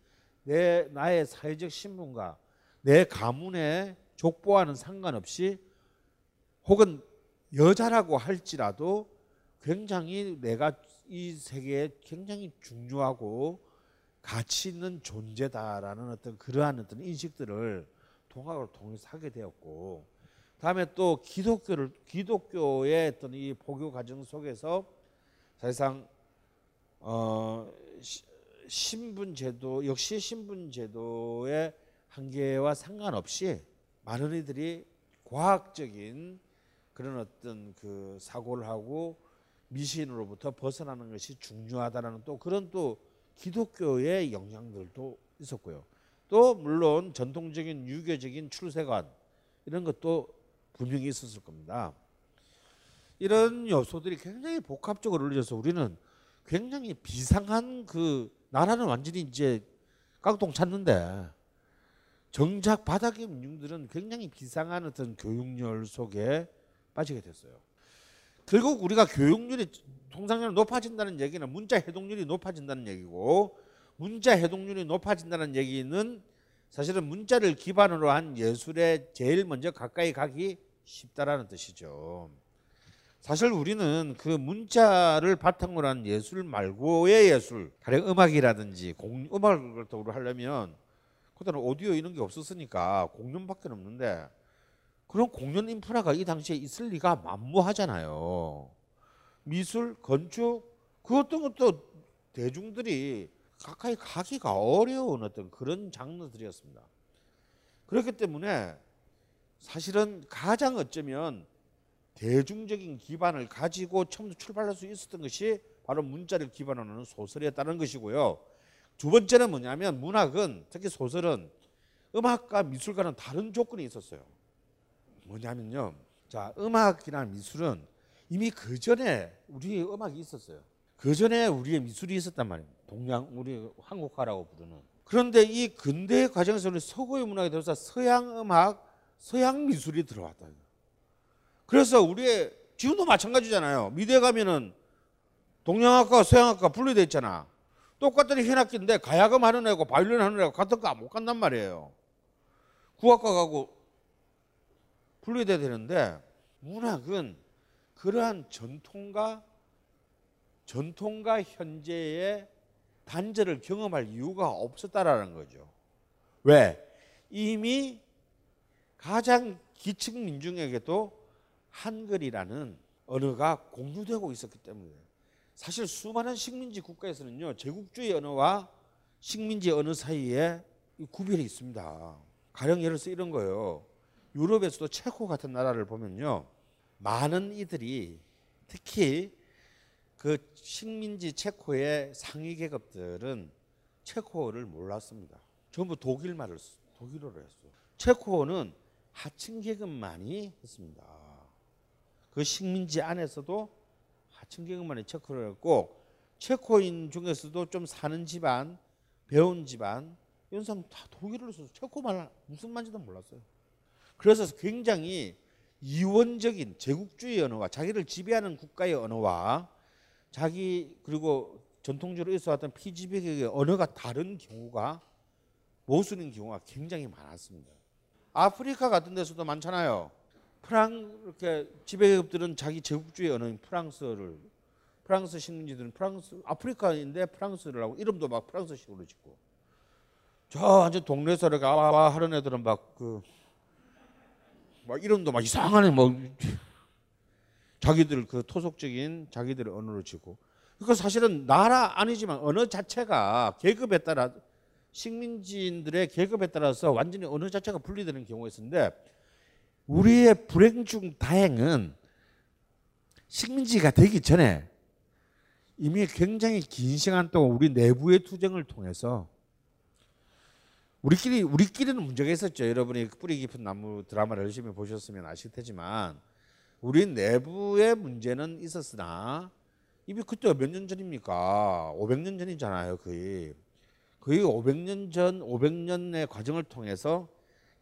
내 나의 사회적 신분과 내 가문의 족보와는 상관없이 혹은 여자라고 할지라도 굉장히 내가 이 세계에 굉장히 중요하고 가치 있는 존재다라는 어떤 그러한 어떤 인식들을 동학을 통해서 하게 되었고 다음에 또 기독교를 기독교의 어떤 이 포교 과정 속에서 사실상 어 시- 신분 제도 역시 신분 제도의 한계와 상관없이 많은 이들이 과학적인 그런 어떤 그 사고를 하고 미신으로부터 벗어나는 것이 중요하다라는 또 그런 또 기독교의 영향들도 있었고요. 또 물론 전통적인 유교적인 출세관 이런 것도 분명히 있었을 겁니다. 이런 요소들이 굉장히 복합적으로 올려서 우리는 굉장히 비상한 그 나라는 완전히 이제 깡통 찼는데 정작 바닥의 민중들은 굉장히 비상한 어떤 교육열 속에 빠지게 됐어요. 결국 우리가 교육률이 통상적으로 높아진다는 얘기는 문자 해독률이 높아진다는 얘기고 문자 해독률이 높아진다는 얘기는 사실은 문자를 기반으로 한 예술에 제일 먼저 가까이 가기 쉽다라는 뜻이죠. 사실 우리는 그 문자를 바탕으로 한 예술 말고의 예술, 가령 음악이라든지 공, 음악을 또 우리 하려면 그때는 오디오 이런 게 없었으니까 공연밖에 없는데 그런 공연 인프라가 이 당시에 있을 리가 만무하잖아요. 미술, 건축 그 어떤 것도 대중들이 가까이 가기가 어려운 어떤 그런 장르들이었습니다. 그렇기 때문에 사실은 가장 어쩌면 대중적인 기반을 가지고 처음부터 출발할 수 있었던 것이 바로 문자를 기반으로 하는 소설이었다는 것이고요. 두 번째는 뭐냐면 문학은 특히 소설은 음악과 미술과는 다른 조건이 있었어요. 뭐냐면요. 자, 음악이나 미술은 이미 그 전에 우리의 음악이 있었어요. 그 전에 우리의 미술이 있었단 말이에요. 동양 우리 한국화라고 부르는. 그런데 이 근대 과정에서 우리 서구의 문학에 들어서 서양 음악, 서양 미술이 들어왔다. 그래서 우리의 지금도 마찬가지잖아요. 미대 가면은 동양학과, 서양학과 분리돼 있잖아. 똑같은 현악기인데 가야금 하는 애고 바이올린 하는 애고 같은 거 못 간단 말이에요. 국악과 가고 분리돼야 되는데 문학은 그러한 전통과 전통과 현재의 단절을 경험할 이유가 없었다라는 거죠. 왜? 이미 가장 기층 민중에게도 한글이라는 언어가 공유되고 있었기 때문에 사실 수많은 식민지 국가에서는요 제국주의 언어와 식민지 언어 사이에 이 구별이 있습니다. 가령 예를 들어서 이런 거예요. 유럽에서도 체코 같은 나라를 보면요 많은 이들이 특히 그 식민지 체코의 상위 계급들은 체코어를 몰랐습니다. 전부 독일 말을 쓰- 독일어를 했어요. 체코어는 하층 계급만이 했습니다. 그 식민지 안에서도 하층 계급만이 체코를 했고 체코인 중에서도 좀 사는 집안, 배운 집안 이런 사람 다 독일어를 써서 체코 말 무슨 말인지도 몰랐어요. 그래서 굉장히 이원적인 제국주의 언어와 자기를 지배하는 국가의 언어와 자기 그리고 전통적으로 있어왔던 피지백의 언어가 다른 경우가 모순인 경우가 굉장히 많았습니다. 아프리카 같은 데서도 많잖아요. 프랑 이렇게 지배계급들은 자기 제국주의 언어인 프랑스어를 프랑스 식민지들은 프랑스 아프리카인데 프랑스를 하고 이름도 막 프랑스식으로 짓고. 저 완전 동네에서 이렇게 아와 하는 애들은 막 그 막 이름도 막 이상하네 뭐. 자기들 그 토속적인 자기들의 언어를 지고. 그러니까 사실은 나라 아니지만 언어 자체가 계급에 따라 식민지인들의 계급에 따라서 완전히 언어 자체가 분리되는 경우가 있었는데 우리의 불행 중 다행은 식민지가 되기 전에 이미 굉장히 긴 시간 동안 우리 내부의 투쟁을 통해서 우리끼리 우리끼리는 문제가 있었죠. 여러분이 뿌리 깊은 나무 드라마를 열심히 보셨으면 아실 테지만 우리 내부의 문제는 있었으나 이미 그때 몇 년 전입니까? 500년 전이잖아요, 거의. 거의 500년 전, 500년의 과정을 통해서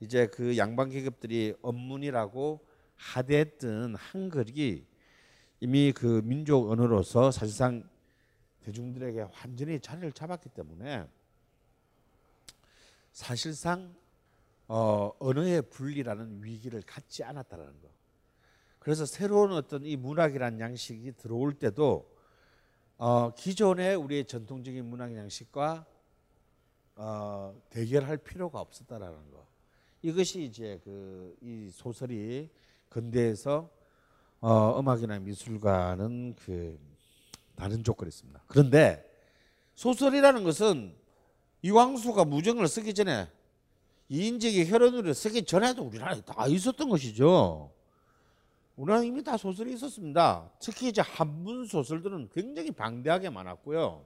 이제 그 양반 계급들이 언문이라고 하대했던 한글이 이미 그 민족 언어로서 사실상 대중들에게 완전히 자리를 잡았기 때문에 사실상 어, 언어의 분리라는 위기를 갖지 않았다라는 거. 그래서 새로운 어떤 이 문학이라는 양식이 들어올 때도 어, 기존의 우리의 전통적인 문학 양식과 어, 대결할 필요가 없었다라는 거. 이것이 이제 그 이 소설이 근대에서 어, 음악이나 미술과는 그 다른 조건이 있습니다. 그런데 소설이라는 것은 이왕수가 무정을 쓰기 전에 이인적의 혈연을 쓰기 전에도 우리나라에 다 있었던 것이죠. 우리나라 이미 다 소설이 있었습니다. 특히 이제 한문 소설들은 굉장히 방대하게 많았고요.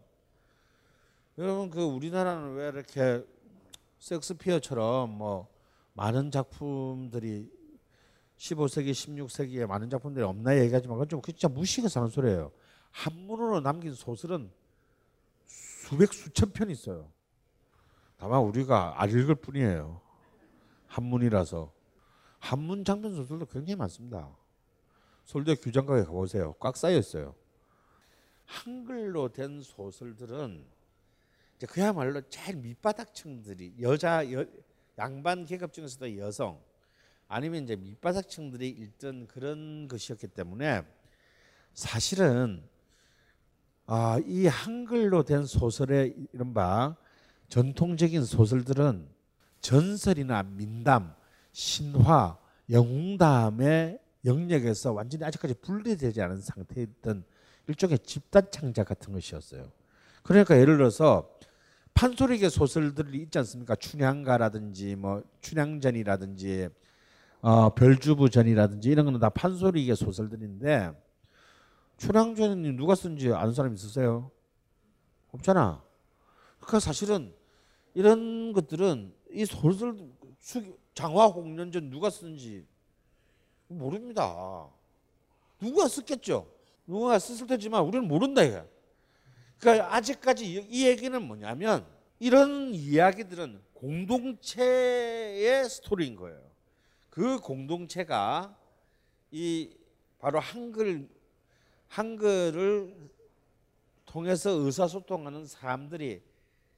여러분 그 우리나라는 왜 이렇게 섹스피어처럼 뭐 많은 작품들이 15세기, 16세기에 많은 작품들이 없나 얘기하지만 그건 좀 진짜 무시가 사는 소리예요. 한문으로 남긴 소설은 수백 수천 편 있어요. 다만 우리가 안 읽을 뿐이에요. 한문이라서 한문 장편 소설도 굉장히 많습니다. 서울대 규장각에 가보세요. 꽉 쌓여 있어요. 한글로 된 소설들은 그야말로 제일 밑바닥층들이 여자 여, 양반 계급 중에서도 여성 아니면 이제 밑바닥층들이 읽던 그런 것이었기 때문에 사실은 아, 이 한글로 된 소설의 이른바 전통적인 소설들은 전설이나 민담, 신화, 영웅담의 영역에서 완전히 아직까지 분리되지 않은 상태였던 일종의 집단 창작 같은 것이었어요. 그러니까 예를 들어서 판소리계 소설들이 있지 않습니까? 춘향가라든지 뭐 춘향전이라든지 어, 별주부전이라든지 이런 거는 다 판소리계 소설들인데 춘향전이 누가 쓴지 아는 사람 있으세요? 없잖아. 그러니까 사실은 이런 것들은 이 소설 장화 홍련전 누가 쓴지 모릅니다. 누가 썼겠죠. 누가 썼을 테지만 우리는 모른다 이거. 그러니까 아직까지 이 얘기는 뭐냐면 이런 이야기들은 공동체의 스토리인 거예요. 그 공동체가 이 바로 한글 한글을 통해서 의사소통하는 사람들이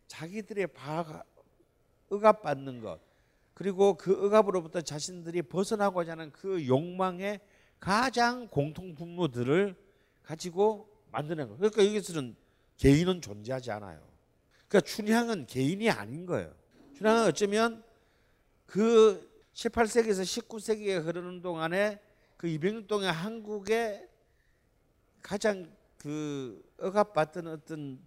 자기들의 바 억압받는 것 그리고 그 억압으로부터 자신들이 벗어나고자 하는 그 욕망의 가장 공통 분모들을 가지고 만드는 거. 그러니까 여기서는 개인은 존재하지 않아요. 그러니까 춘향은 개인이 아닌 거예요. 춘향은 어쩌면 그 18세기에서 19세기에 흐르는 동안에 그 200년 동안 한국의 가장 그 억압받던 어떤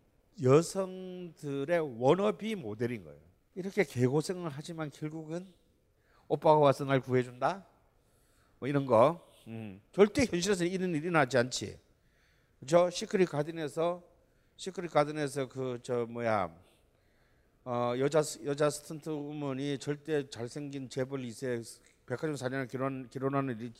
여성들의 워너비 모델인 거예요. 이렇게 개고생을 하지만 결국은 오빠가 와서 날 구해준다? 뭐 이런 거. 음. 절대 현실에서 이런 일이 나지 않지. 저 시크릿 가든에서 시크릿 가든에서 그 저 뭐야 어 여자 여자 스턴트 우먼이 절대 잘생긴 재벌 2세 백화점 사장을 결혼 결혼하는 일이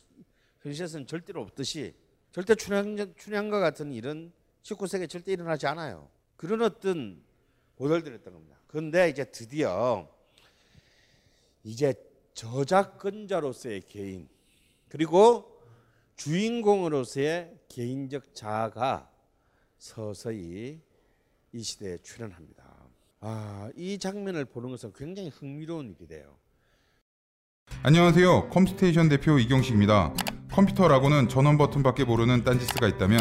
현실에서는 절대로 없듯이 절대 춘향 춘향과 같은 일은 19세기에 절대 일어나지 않아요. 그런 어떤 모델들이었던 겁니다. 그런데 이제 드디어 이제 저작권자로서의 개인 그리고 주인공으로서의 개인적 자아가 서서히 이 시대에 출현합니다. 아, 이 장면을 보는 것은 굉장히 흥미로운 일이래요. 안녕하세요. 컴스테이션 대표 이경식입니다. 컴퓨터라고는 전원 버튼밖에 모르는 딴지스가 있다면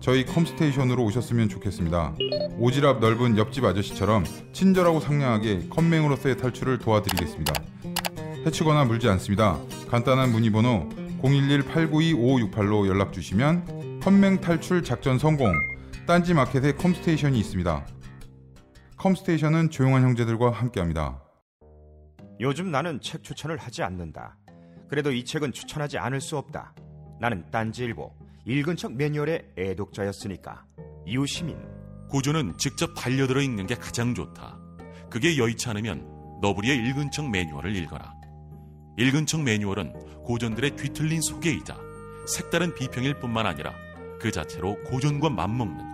저희 컴스테이션으로 오셨으면 좋겠습니다. 오지랖 넓은 옆집 아저씨처럼 친절하고 상냥하게 컴맹으로서의 탈출을 도와드리겠습니다. 해치거나 물지 않습니다. 간단한 문의번호 011-892-5568로 연락 주시면 컴맹 탈출 작전 성공 딴지 마켓에 컴스테이션이 있습니다. 컴스테이션은 조용한 형제들과 함께합니다. 요즘 나는 책 추천을 하지 않는다. 그래도 이 책은 추천하지 않을 수 없다. 나는 딴지일보 읽은 척 매뉴얼의 애독자였으니까. 이웃시민 고전은 직접 반려들어 읽는 게 가장 좋다. 그게 여의치 않으면 너부리의 읽은 척 매뉴얼을 읽어라. 읽은 척 매뉴얼은 고전들의 뒤틀린 소개이자 색다른 비평일 뿐만 아니라 그 자체로 고전과 맞먹는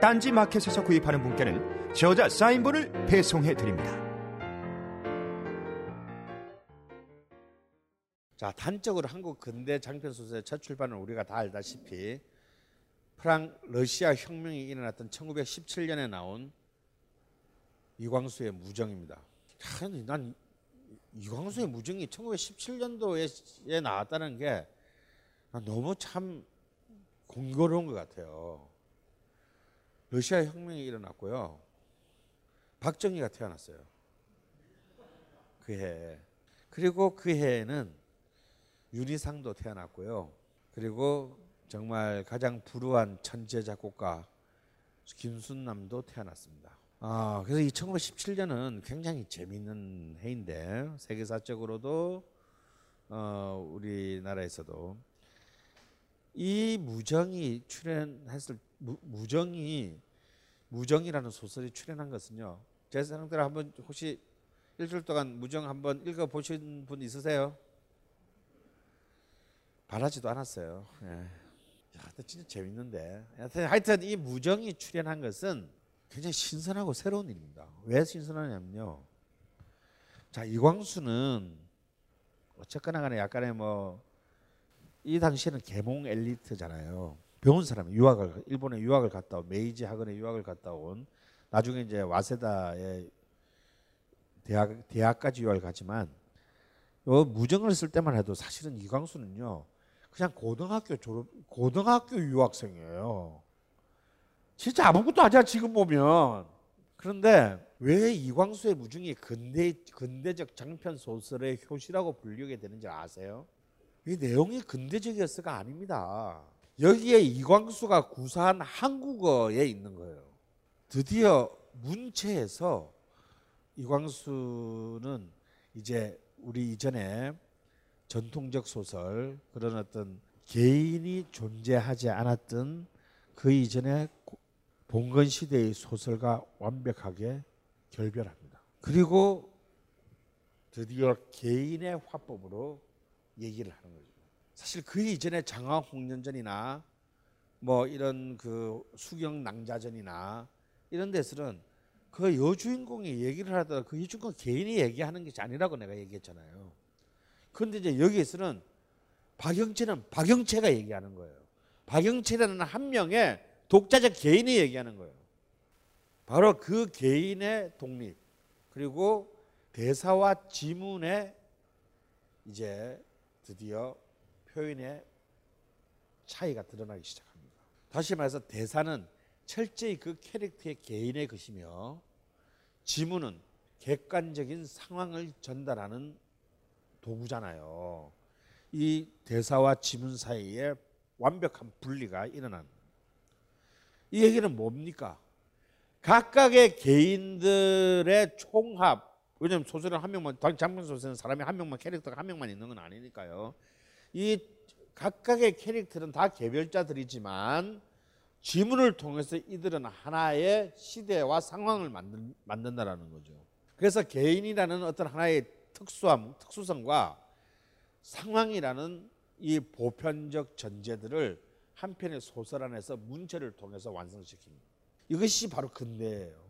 딴지 마켓에서 구입하는 분께는 저자 사인본을 배송해 드립니다. 자 단적으로 한국 근대 장편 소설의 첫 출판은 우리가 다 알다시피 프랑 러시아 혁명이 일어났던 1917년에 나온 이광수의 무정입니다. 야, 난 이광수의 무정이 1917년도에 나왔다는 게 너무 참 공교로운 것 같아요. 러시아 혁명이 일어났고요. 박정희가 태어났어요. 그 해. 그리고 그 해에는 윤희상도 태어났고요. 그리고 정말 가장 불우한 천재 작곡가 김순남도 태어났습니다. 아, 그래서 이 1917년은 굉장히 재미있는 해인데 세계사적으로도 어, 우리나라에서도 이 무정이 출연했을 무, 무정이 무정이라는 소설이 출연한 것은요. 제 생각대로 한번 혹시 일주일 동안 무정 한번 읽어 보신 분 있으세요? 바라지도 않았어요. 예. 야, 진짜 재밌는데. 하여튼 이 무정이 출연한 것은 굉장히 신선하고 새로운 일입니다. 왜 신선하냐면요. 자, 이광수는 어쨌거나 간에 약간의 뭐 이 당시에는 계몽 엘리트잖아요. 배운 사람이 유학을 일본에 유학을 갔다 온 메이지 학원에 유학을 갔다 온 나중에 이제 와세다에 대학 대학까지 유학을 가지만 요 무정을 쓸 때만 해도 사실은 이광수는요 그냥 고등학교 졸업 고등학교 유학생이에요. 진짜 아무것도 하지 않아 지금 보면. 그런데 왜 이광수의 무중이 근대 근대적 장편 소설의 효시라고 불리게 되는지 아세요? 이 내용이 근대적이었어가 아닙니다. 여기에 이광수가 구사한 한국어에 있는 거예요. 드디어 문체에서 이광수는 이제 우리 이전에 전통적 소설 그런 어떤 개인이 존재하지 않았던 그 이전에 봉건 시대의 소설과 완벽하게 결별합니다. 그리고 드디어 개인의 화법으로 얘기를 하는 거죠. 사실 그 이전에 장화 홍련전이나 뭐 이런 그 수경 낭자전이나 이런 데서는 그 여주인공이 얘기를 하다가 그 여주인공 개인이 얘기하는 것이 아니라고 내가 얘기했잖아요. 그런데 이제 여기에서는 박영채는 박영채가 얘기하는 거예요. 박영채라는 한 명의 독자적 개인이 얘기하는 거예요. 바로 그 개인의 독립 그리고 대사와 지문의 이제 드디어 표현의 차이가 드러나기 시작합니다. 다시 말해서 대사는 철저히 그 캐릭터의 개인의 것이며 지문은 객관적인 상황을 전달하는 도구잖아요. 이 대사와 지문 사이에 완벽한 분리가 일어난 이 얘기는 뭡니까? 각각의 개인들의 총합 왜냐하면 소설은 한 명만 장편 소설은 사람이 한 명만 캐릭터가 한 명만 있는 건 아니니까요. 이 각각의 캐릭터는 다 개별자들이지만 지문을 통해서 이들은 하나의 시대와 상황을 만든, 만든다라는 거죠. 그래서 개인이라는 어떤 하나의 특수함, 특수성과 상황이라는 이 보편적 전제들을 한 편의 소설 안에서 문체를 통해서 완성시킵니다. 이것이 바로 근대예요.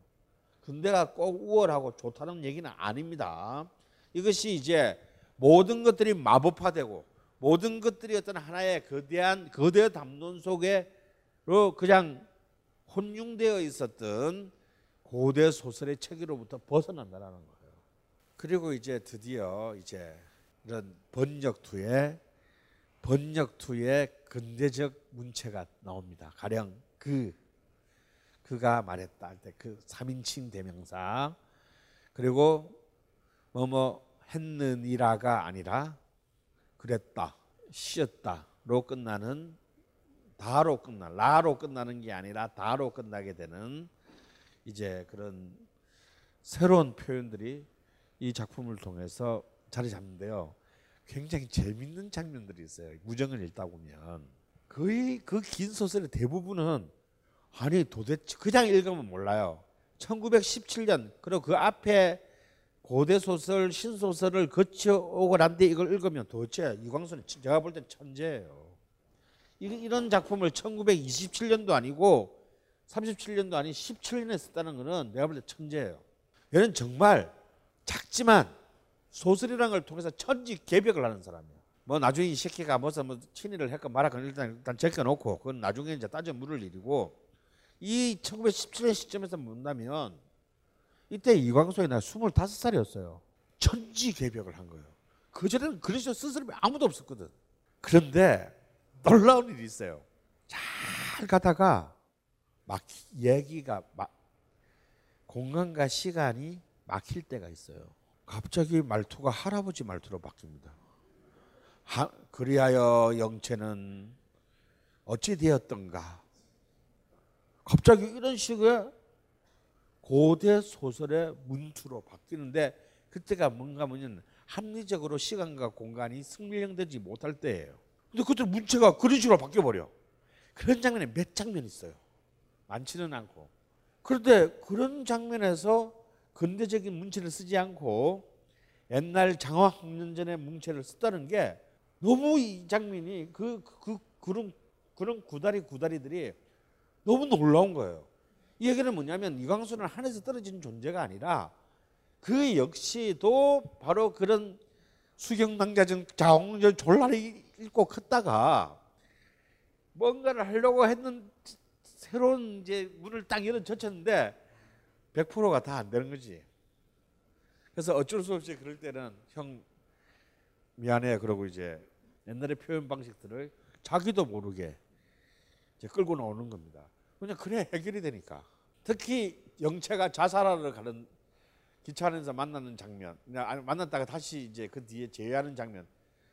근대가 꼭 우월하고 좋다는 얘기는 아닙니다. 이것이 이제 모든 것들이 마법화되고 모든 것들이 어떤 하나의 거대한 거대 담론 속에로 그냥 혼용되어 있었던 고대 소설의 체계로부터 벗어난다라는 거예요. 그리고 이제 드디어 이제 이런 번역투의 번역투의 근대적 문체가 나옵니다. 가령 그 그가 말했다 할 때 그 3인칭 대명사 그리고 뭐뭐 했느니라가 아니라 그랬다 쉬었다로 끝나는 다로 끝나 라로 끝나는 게 아니라 다로 끝나게 되는 이제 그런 새로운 표현들이 이 작품을 통해서 자리 잡는데요. 굉장히 재밌는 장면들이 있어요. 무정을 읽다 보면 거의 그 긴 소설의 대부분은 아니 도대체 그냥 읽으면 몰라요. 1917년 그리고 그 앞에 고대 소설 신소설을 거쳐오고 난 뒤에 이걸 읽으면 도대체 이광수는 제가 볼 땐 천재예요. 이런 작품을 1927년도 아니고 37년도 아닌 17년에 썼다는 것은 내가 볼 때 천재예요. 얘는 정말 작지만 소설이라는 걸 통해서 천지 개벽을 하는 사람이야. 뭐 나중에 이 새끼가 무슨 뭐 친일을 했건 말았건 일단 일단 제껴놓고 그건 나중에 이제 따져 물을 일이고 이 1917년 시점에서 본다면 이때 이광수의 나 25살이었어요. 천지 개벽을 한 거예요. 그전에는 그리스도 쓴 사람이 아무도 없었거든. 그런데 놀라운 일이 있어요. 잘 가다가 막 얘기가 막 공간과 시간이 막힐 때가 있어요. 갑자기 말투가 할아버지 말투로 바뀝니다. 하, 그리하여 영체는 어찌 되었던가. 갑자기 이런 식의 고대 소설의 문투로 바뀌는데 그때가 뭔가 뭐냐면 합리적으로 시간과 공간이 승명되지 못할 때예요. 근데 그때 문체가 그런 식으로 바뀌어 버려. 그런 장면에 몇 장면 있어요. 많지는 않고. 그런데 그런 장면에서 근대적인 문체를 쓰지 않고 옛날 장화학년전의 문체를 썼다는 게 너무 이 장면이 그, 그, 그런, 그런 구다리 구다리들이 너무 놀라운 거예요. 이 얘기는 뭐냐면 이광수는 하늘에서 떨어진 존재가 아니라 그 역시도 바로 그런 수경낭자전 자홍절 졸라리 읽고 컸다가 뭔가를 하려고 했는 새로운 이제 문을 딱 열어 젖혔는데 100%가 다 안 되는 거지. 그래서 어쩔 수 없이 그럴 때는 형 미안해 그러고 이제 옛날의 표현 방식들을 자기도 모르게 이제 끌고 나오는 겁니다. 그냥 그래 해결이 되니까. 특히 영채가 자살하러 가는 기차 안에서 만나는 장면, 만났다가 다시 이제 그 뒤에 제외하는 장면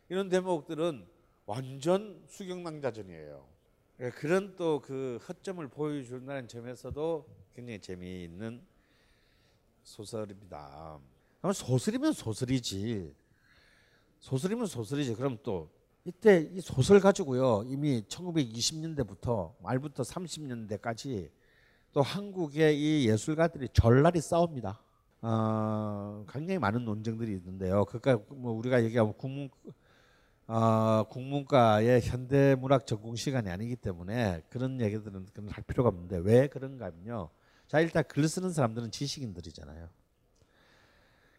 이런 대목들은 완전 수경낭자전이에요. 그러니까 그런 또 그 허점을 보여준다는 점에서도 굉장히 재미있는 소설입니다. 소설이면 소설이지. 소설이면 소설이지. 그럼 또 이때 이 소설 가지고요. 이미 1920년대부터 말부터 30년대까지 또 한국의 이 예술가들이 전날이 싸웁니다. 어, 굉장히 많은 논쟁들이 있는데요. 그러니까 뭐 우리가 얘기하면 국문 어, 국문과의 현대 문학 전공 시간이 아니기 때문에 그런 얘기들은 할 필요가 없는데 왜 그런가 하면요. 자 일단 글 쓰는 사람들은 지식인들이잖아요.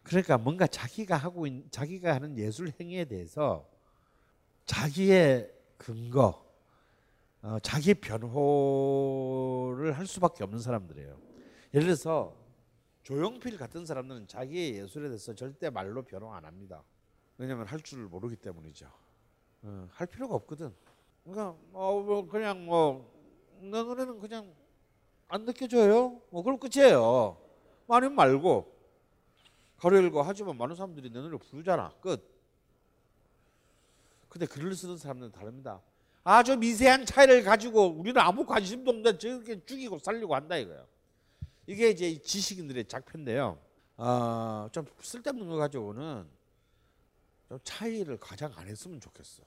그러니까 뭔가 자기가 하고 있, 자기가 하는 예술 행위에 대해서 자기의 근거, 어, 자기 변호를 할 수밖에 없는 사람들이에요. 예를 들어서 조용필 같은 사람들은 자기의 예술에 대해서 절대 말로 변호 안 합니다. 왜냐하면 할 줄을 모르기 때문이죠. 어, 할 필요가 없거든. 그러니까 어, 뭐 그냥 뭐내 노래는 그냥 안 느껴져요. 뭐 그럼 끝이에요. 아니면 말고 가로 열고 하지만 많은 사람들이 내 노래 부르잖아. 끝. 근데 글을 쓰는 사람들은 다릅니다. 아주 미세한 차이를 가지고 우리는 아무 관심도 없는데 저렇게 죽이고 살리고 한다 이거예요. 이게 이제 지식인들의 작편인데요. 어, 좀 쓸데없는 거 가지고는 좀 차이를 가장 안 했으면 좋겠어.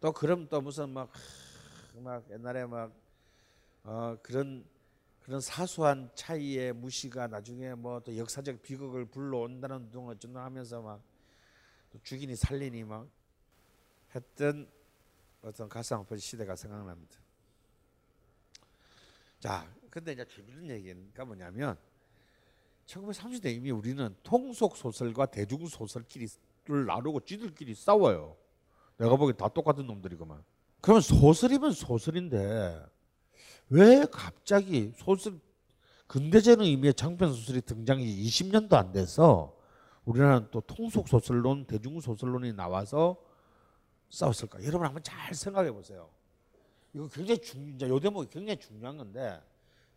또 그럼 또 무슨 막, 막 옛날에 막 어, 그런 그런 사소한 차이의 무시가 나중에 뭐 또 역사적 비극을 불러온다는 둥 어쩌나 하면서 막 죽이니 살리니 막 했던 어떤 가상화폐 시대가 생각납니다. 자, 근데 이제 재밌는 얘기가 뭐냐면 1930대 이미 우리는 통속 소설과 대중 소설끼리 나누고 쥐들끼리 싸워요. 내가 보기엔 다 똑같은 놈들이구만. 그러면 소설이면 소설인데 왜 갑자기 소설 근대적인 의미의 장편 소설이 등장이 20년도 안 돼서 우리나라는 또 통속 소설론, 대중 소설론이 나와서 싸웠을까? 여러분 한번 잘 생각해 보세요. 이거 굉장히 중, 이제 요 대목이 굉장히 중요한 건데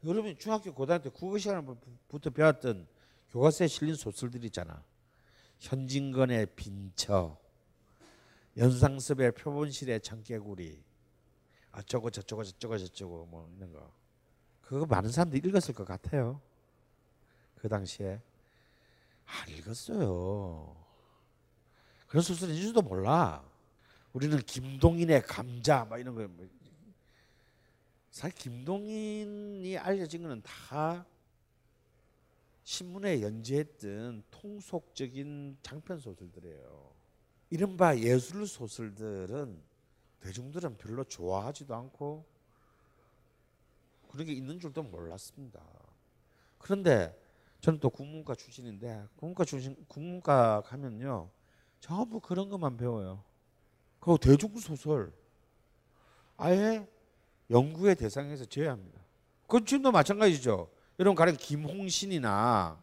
여러분이 중학교 고등학교 때 국어 시간부터 배웠던 교과서에 실린 소설들 있잖아. 현진건의 빈처, 연상섭의 표본실의 장개구리, 어쩌고 저쩌고 저쩌고 저쩌고 뭐 있는 거. 그거 많은 사람들이 읽었을 것 같아요. 그 당시에 안 읽었어요. 그런 소설은 인지도 몰라. 우리는 김동인의 감자 막 이런 거. 뭐. 사실 김동인이 알려진 거는 다 신문에 연재했던 통속적인 장편 소설들이에요. 이른바 예술 소설들은 대중들은 별로 좋아하지도 않고 그런 게 있는 줄도 몰랐습니다. 그런데 저는 또 국문과 출신인데 국문과 출신 국문과 가면요 전부 그런 것만 배워요. 그 대중 소설 아예 연구의 대상에서 제외합니다. 그건 지금도 마찬가지죠. 여러분 가령 김홍신이나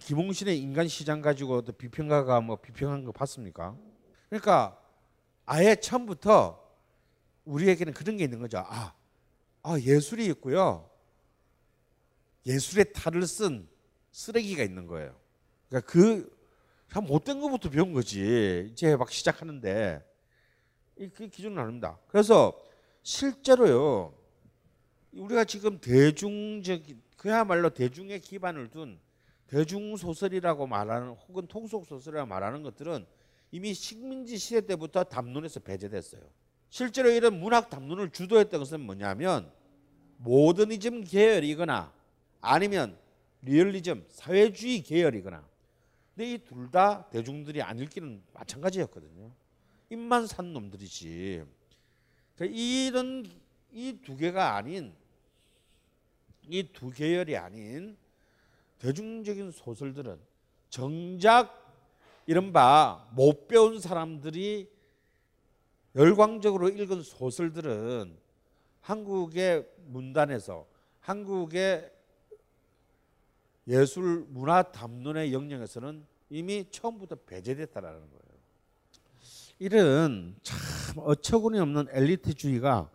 김홍신의 인간 시장 가지고 비평가가 뭐 비평한 거 봤습니까? 그러니까 아예 처음부터 우리에게는 그런 게 있는 거죠. 아, 아 예술이 있고요. 예술의 탈을 쓴 쓰레기가 있는 거예요. 그러니까 그 참 못된 것부터 배운 거지. 이제 막 시작하는데 그 기준은 아닙니다. 그래서 실제로요. 우리가 지금 대중적인 그야말로 대중의 기반을 둔 대중 소설이라고 말하는 혹은 통속 소설이라고 말하는 것들은 이미 식민지 시대 때부터 담론에서 배제됐어요. 실제로 이런 문학 담론을 주도했던 것은 뭐냐면 모더니즘 계열이거나 아니면 리얼리즘 사회주의 계열이거나 근데 이 둘 다 대중들이 안 읽기는 마찬가지였거든요. 입만 산 놈들이지. 그러니까 이런 이 두 개가 아닌 이 두 계열이 아닌 대중적인 소설들은 정작 이른바 못 배운 사람들이 열광적으로 읽은 소설들은 한국의 문단에서 한국의 예술 문화 담론의 영역에서는 이미 처음부터 배제됐다라는 거예요. 이런 참 어처구니 없는 엘리트주의가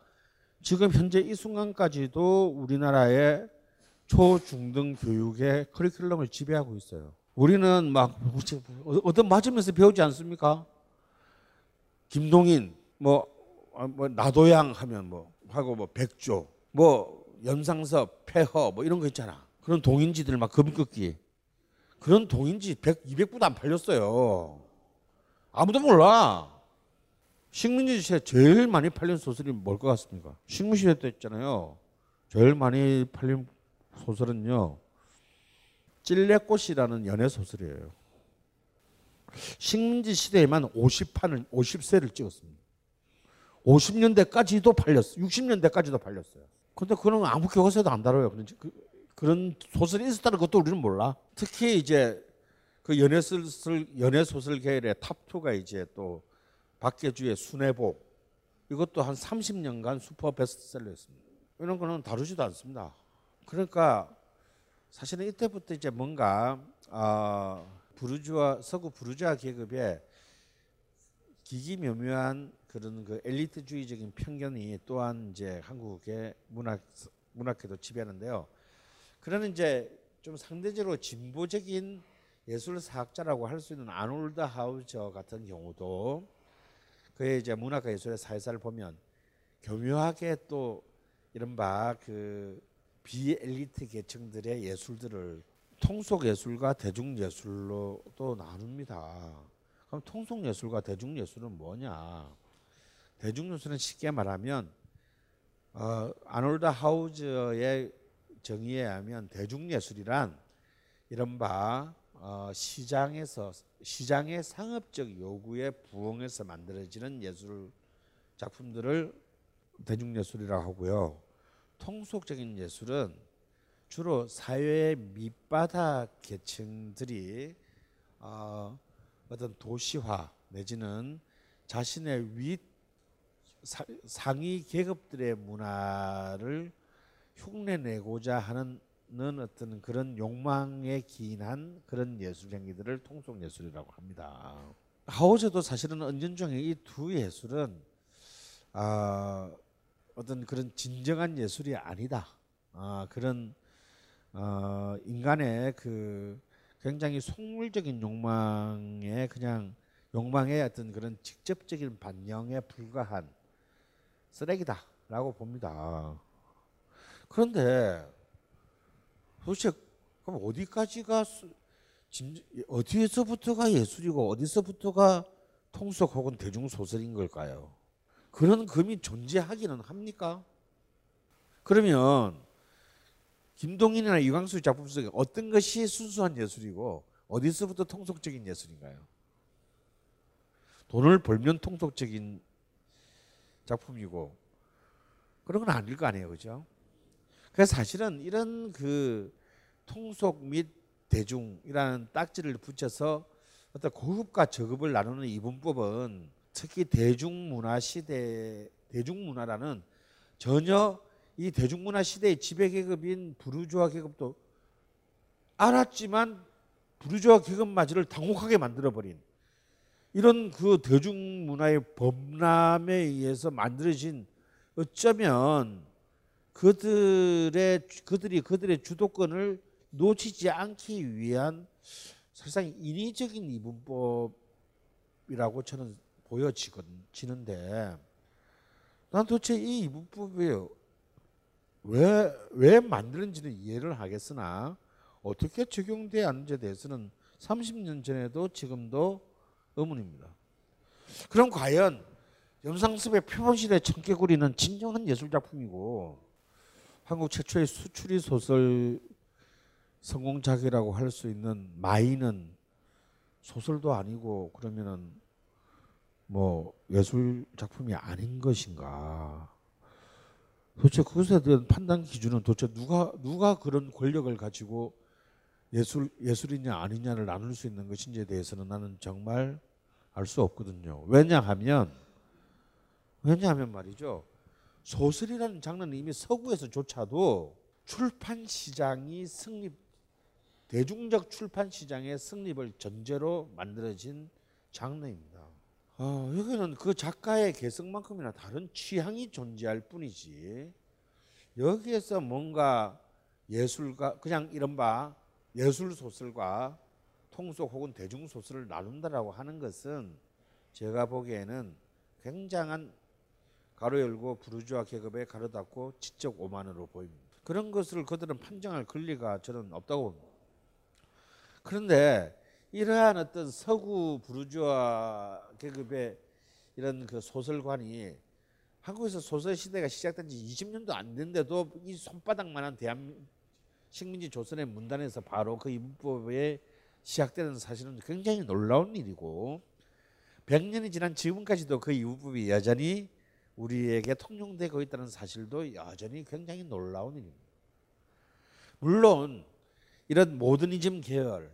지금 현재 이 순간까지도 우리나라의 초중등 교육의 커리큘럼을 지배하고 있어요. 우리는 막 어떤 맞으면서 배우지 않습니까? 김동인 뭐, 뭐 나도양 하면 뭐 하고 뭐 백조 뭐 연상섭 폐허 뭐 이런 거 있잖아. 그런 동인지들 막 금긋기 그런 동인지 100, 200부도 안 팔렸어요. 아무도 몰라. 식민지 시대 제일 많이 팔린 소설이 뭘 것 같습니까? 식민지 시대 때 있잖아요. 제일 많이 팔린 소설은요. 찔레꽃이라는 연애 소설이에요. 식민지 시대에만 50판을 50세를 찍었습니다. 50년대까지도 팔렸어. 60년대까지도 팔렸어요. 근데 그런 아무 교과서에도 안 다뤄요. 그, 그런 소설이 있었다는 것도 우리는 몰라. 특히 이제 그 연애 소설 연애 소설 계열의 top 2가 이제 또 박계주의 순애보 이것도 한 30년간 슈퍼 베스트셀러였습니다. 이런 거는 다루지도 않습니다. 그러니까 사실은 이때부터 이제 뭔가 어, 부르주아 서구 부르주아 계급의 기기묘묘한 그런 그 엘리트주의적인 편견이 또한 이제 한국의 문학 문학계도 지배하는데요. 그러는 이제 좀 상대적으로 진보적인 예술 사학자라고 할 수 있는 아놀드 하우저 같은 경우도 그의 이제 문학과 예술의 사회사를 보면 교묘하게 또 이른바 그 비엘리트 계층들의 예술들을 통속 예술과 대중 예술로 또 나눕니다. 그럼 통속 예술과 대중 예술은 뭐냐? 대중 예술은 쉽게 말하면 어, 아놀드 하우즈의 정의에 의하면 대중 예술이란 이른바 어, 시장에서 시장의 상업적 요구에 부응해서 만들어지는 예술 작품들을 대중 예술이라고 하고요. 통속적인 예술은 주로 사회의 밑바닥 계층들이 어, 어떤 도시화 내지는 자신의 윗 사, 상위 계급들의 문화를 흉내 내고자 하는 어떤 그런 욕망에 기인한 그런 예술 행위들을 통속 예술이라고 합니다. 하우저도 사실은 은연중에 이두 예술은 아, 어떤 그런 진정한 예술이 아니다. 아, 그런 어, 인간의 그 굉장히 속물적인 욕망에 그냥 욕망의 어떤 그런 직접적인 반영에 불과한 쓰레기다라고 봅니다. 그런데 도대체 그럼 어디까지가 어디에서부터가 예술이고 어디서부터가 통속 혹은 대중 소설인 걸까요? 그런 금이 존재하기는 합니까? 그러면 김동인이나 이광수 작품 속에 어떤 것이 순수한 예술이고 어디서부터 통속적인 예술인가요? 돈을 벌면 통속적인 작품이고 그런 건 아닐 거 아니에요, 그죠? 그래서 사실은 이런 그 통속 및 대중이라는 딱지를 붙여서 어떤 고급과 저급을 나누는 이분법은 특히 대중문화 시대 대중문화라는 전혀 이 대중문화 시대의 지배 계급인 부르주아 계급도 알았지만 부르주아 계급마저를 당혹하게 만들어 버린 이런 그 대중문화의 범람에 의해서 만들어진 어쩌면 그들의 그들이 그들의 주도권을 놓치지 않기 위한 사실상 인위적인 이분법이라고 저는 보여지는데 난 도대체 이 이분법이 왜, 왜 만드는지는 이해를 하겠으나 어떻게 적용돼야 하는지에 대해서는 30년 전에도 지금도 의문입니다. 그럼 과연 염상섭의 표본실의 청개구리는 진정한 예술 작품이고 한국 최초의 수출이 소설 성공작이라고 할 수 있는 마이는 소설도 아니고 그러면은 뭐 예술 작품이 아닌 것인가? 도대체 그것에 대한 판단 기준은 도대체 누가 누가 그런 권력을 가지고 예술 예술이냐 아니냐를 나눌 수 있는 것인지에 대해서는 나는 정말 알 수 없거든요. 왜냐하면 왜냐하면 말이죠. 소설이라는 장르는 이미 서구에서조차도 출판 시장이 승립 대중적 출판 시장의 승립을 전제로 만들어진 장르입니다. 어, 여기는 그 작가의 개성만큼이나 다른 취향이 존재할 뿐이지 여기에서 뭔가 예술가 그냥 이른바 예술 소설과 통속 혹은 대중 소설을 나눈다라고 하는 것은 제가 보기에는 굉장한 가로 열고 부르주아 계급에 가로 닫고 지적 오만으로 보입니다. 그런 것을 그들은 판정할 권리가 저는 없다고 봅니다. 그런데 이러한 어떤 서구 부르주아 계급의 이런 그 소설관이 한국에서 소설 시대가 시작된 지 20년도 안 된데도 이 손바닥만한 대한 식민지 조선의 문단에서 바로 그 이문법에 시작되는 사실은 굉장히 놀라운 일이고 100년이 지난 지금까지도 그 이문법이 여전히 우리에게 통용되고 있다는 사실도 여전히 굉장히 놀라운 일입니다. 물론 이런 모더니즘 계열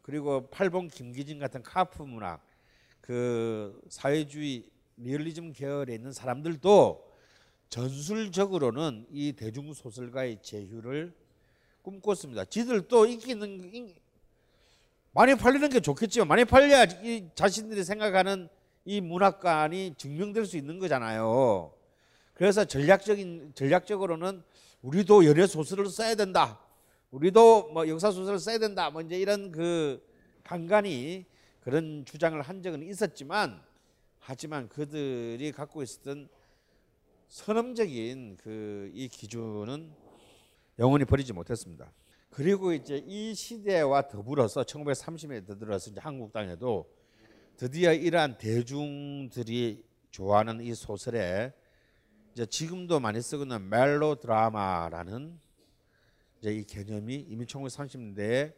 그리고 팔봉 김기진 같은 카프 문학 그 사회주의 리얼리즘 계열에 있는 사람들도 전술적으로는 이 대중 소설가의 제휴를 꿈꿨습니다. 지들도 인기 있는 많이 팔리는 게 좋겠지만 많이 팔려야 이 자신들이 생각하는 이 문학관이 증명될 수 있는 거잖아요. 그래서 전략적인 전략적으로는 우리도 연애 소설을 써야 된다. 우리도 뭐 역사 소설을 써야 된다. 뭐 이제 이런 그 간간히 그런 주장을 한 적은 있었지만 하지만 그들이 갖고 있었던 선험적인 그 이 기준은 영원히 버리지 못했습니다. 그리고 이제 이 시대와 더불어서 1930년대 들어서 이제 한국 땅에도 드디어 이러한 대중들이 좋아하는 이 소설에 이제 지금도 많이 쓰고 있는 멜로 드라마라는 이제 이 개념이 이미 1930년대에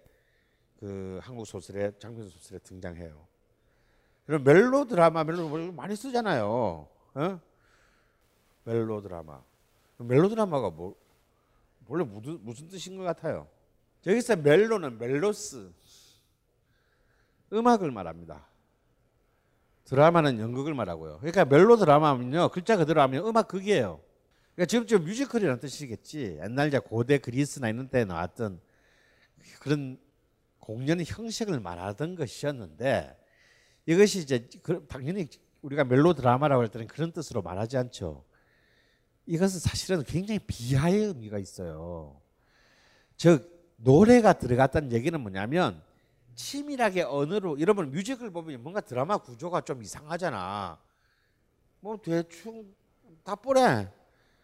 그 한국 소설에 장편 소설에 등장해요. 그럼 멜로 드라마 멜로 많이 쓰잖아요. 어? 멜로 드라마. 멜로 드라마가 뭐 원래 무슨 무슨 뜻인 것 같아요. 여기서 멜로는 멜로스 음악을 말합니다. 드라마는 연극을 말하고요. 그러니까 멜로 드라마면요 글자 그대로 하면 음악 극이에요. 그러니까 지금 좀 뮤지컬이라는 뜻이겠지. 옛날 고대 그리스나 이런 때 나왔던 그런 공연 형식을 말하던 것이었는데 이것이 이제 그 당연히 우리가 멜로 드라마라고 할 때는 그런 뜻으로 말하지 않죠. 이것은 사실은 굉장히 비하의 의미가 있어요. 즉 노래가 들어갔다는 얘기는 뭐냐면 치밀하게 언어로 여러분 뮤직을 보면 뭔가 드라마 구조가 좀 이상하잖아. 뭐 대충 다 뽀래.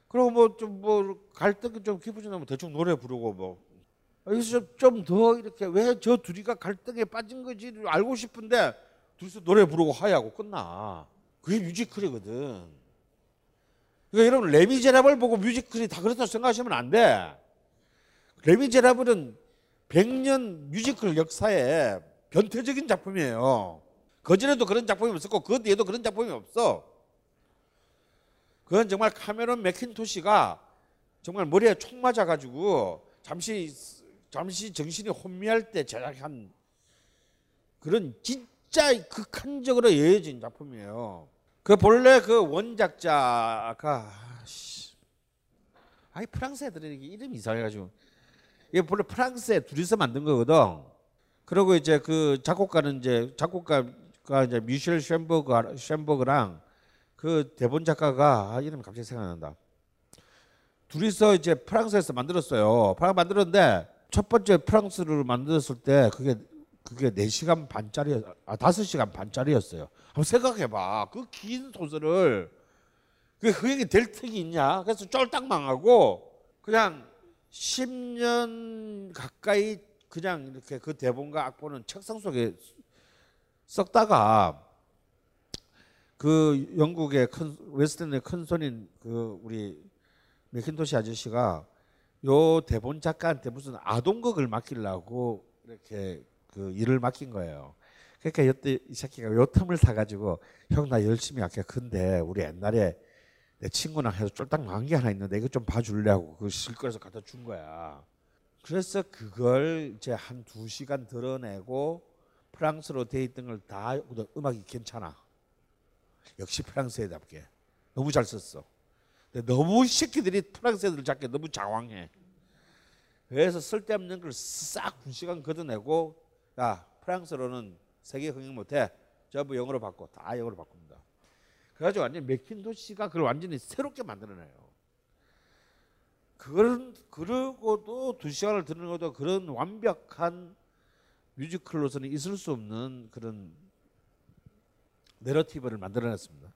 그리고 뭐 좀 뭐 갈등이 좀 깊어지면 대충 노래 부르고 뭐 여기서 좀 더 이렇게 왜 저 둘이가 갈등에 빠진 건지 알고 싶은데 둘이서 노래 부르고 하야고 끝나. 그게 뮤지컬이거든. 그러니까 여러분 레미제라블 보고 뮤지컬이 다 그렇다고 생각하시면 안 돼. 레미제라블은 100년 뮤지컬 역사에 변태적인 작품이에요. 그전에도 그런 작품이 없었고 그 뒤에도 그런 작품이 없어. 그건 정말 카메론 맥킨토시가 정말 머리에 총 맞아가지고 잠시 잠시 정신이 혼미할 때 제작한 그런 진짜 극한적으로 예해진 작품이에요. 그 본래 그 원작자가 아이 프랑스 애들이 이름 이상해가지고 이게 본래 프랑스에 둘이서 만든 거거든. 그리고 이제 그 작곡가는 이제 작곡가가 이제 미셸 쉔버그 쉔버그랑 그 대본 작가가 아, 이름이 갑자기 생각난다. 둘이서 이제 프랑스에서 만들었어요. 프랑스 만들었는데 첫 번째 프랑스를 만들었을 때 그게 그게 4시간 반짜리 아 5시간 반짜리였어요. 한번 생각해 봐. 그 긴 소설을 그게 흥행이 될 턱이 있냐? 그래서 쫄딱 망하고 그냥 10년 가까이 그냥 이렇게 그 대본과 악보는 책상 속에 썩다가 그 영국의 큰 웨스턴의 큰 손인 그 우리 맥킨토시 아저씨가 요 대본 작가한테 무슨 아동극을 맡기려고 이렇게 그 일을 맡긴 거예요. 그러니까 요때 이 새끼가 요 틈을 타가지고 형 나 열심히 할게. 근데 우리 옛날에 내 친구랑 해서 쫄딱 망한 게 하나 있는데 이거 좀 봐줄래고 그 실거에서 갖다 준 거야. 그래서 그걸 이제 한 두 시간 드러내고 프랑스로 돼 있던 걸 다 음악이 괜찮아. 역시 프랑스 애답게 너무 잘 썼어. 근데 너무 새끼들이 프랑스 애들 잡기 너무 장황해. 그래서 쓸데없는 걸 싹 두 시간 걷어내고 야 프랑스로는 세계 흥행 못해. 전부 영어로 바꿔. 다 영어로 바꿉니다. 그래가지고 완전 맥킨토시가 그걸 완전히 새롭게 만들어내요. 그런 그러고도 두 시간을 듣는 것도 그런 완벽한 뮤지컬로서는 있을 수 없는 그런 내러티브를 만들어냈습니다.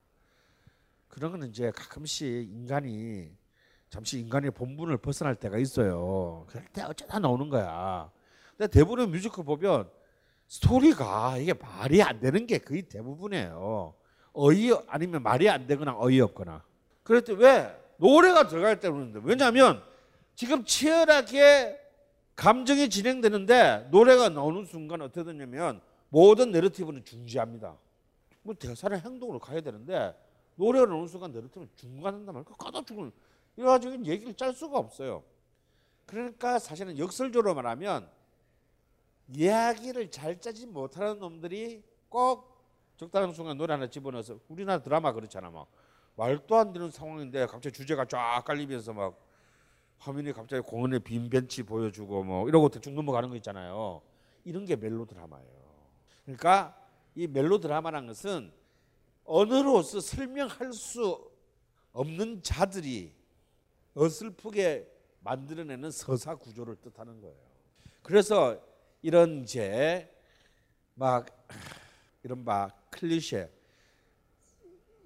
그런 거는 이제 가끔씩 인간이 잠시 인간의 본분을 벗어날 때가 있어요. 그럴 때 어쩌다 나오는 거야. 근데 대부분의 뮤지컬 보면 스토리가 이게 말이 안 되는 게 거의 대부분이에요. 어이 아니면 말이 안 되거나 어이없거나. 때왜 노래가 들어갈 때 그러는데 왜냐하면 지금 치열하게 감정이 진행되는데 노래가 나오는 순간 어떻게 되냐면 모든 내러티브는 중지합니다. 뭐 대사의 행동으로 가야 되는데 노래가 나오는 순간 내러티브는 중간한단 말이야. 까다 죽을 이래가지고 얘기를 짤 수가 없어요. 그러니까 사실은 역설적으로 말하면 이야기를 잘 짜지 못하는 놈들이 꼭 적당한 순간 노래 하나 집어넣어서 우리나라 드라마 그렇잖아 막 말도 안 되는 상황인데 갑자기 주제가 쫙 깔리면서 막 화면이 갑자기 공원에 빈 벤치 보여주고 뭐 이러고 대충 넘어가는 거 있잖아요. 이런 게 멜로 드라마예요. 그러니까 이 멜로 드라마라는 것은 언어로서 설명할 수 없는 자들이 어슬프게 만들어내는 서사 구조를 뜻하는 거예요. 그래서 이런 이제 막 막 클리셰.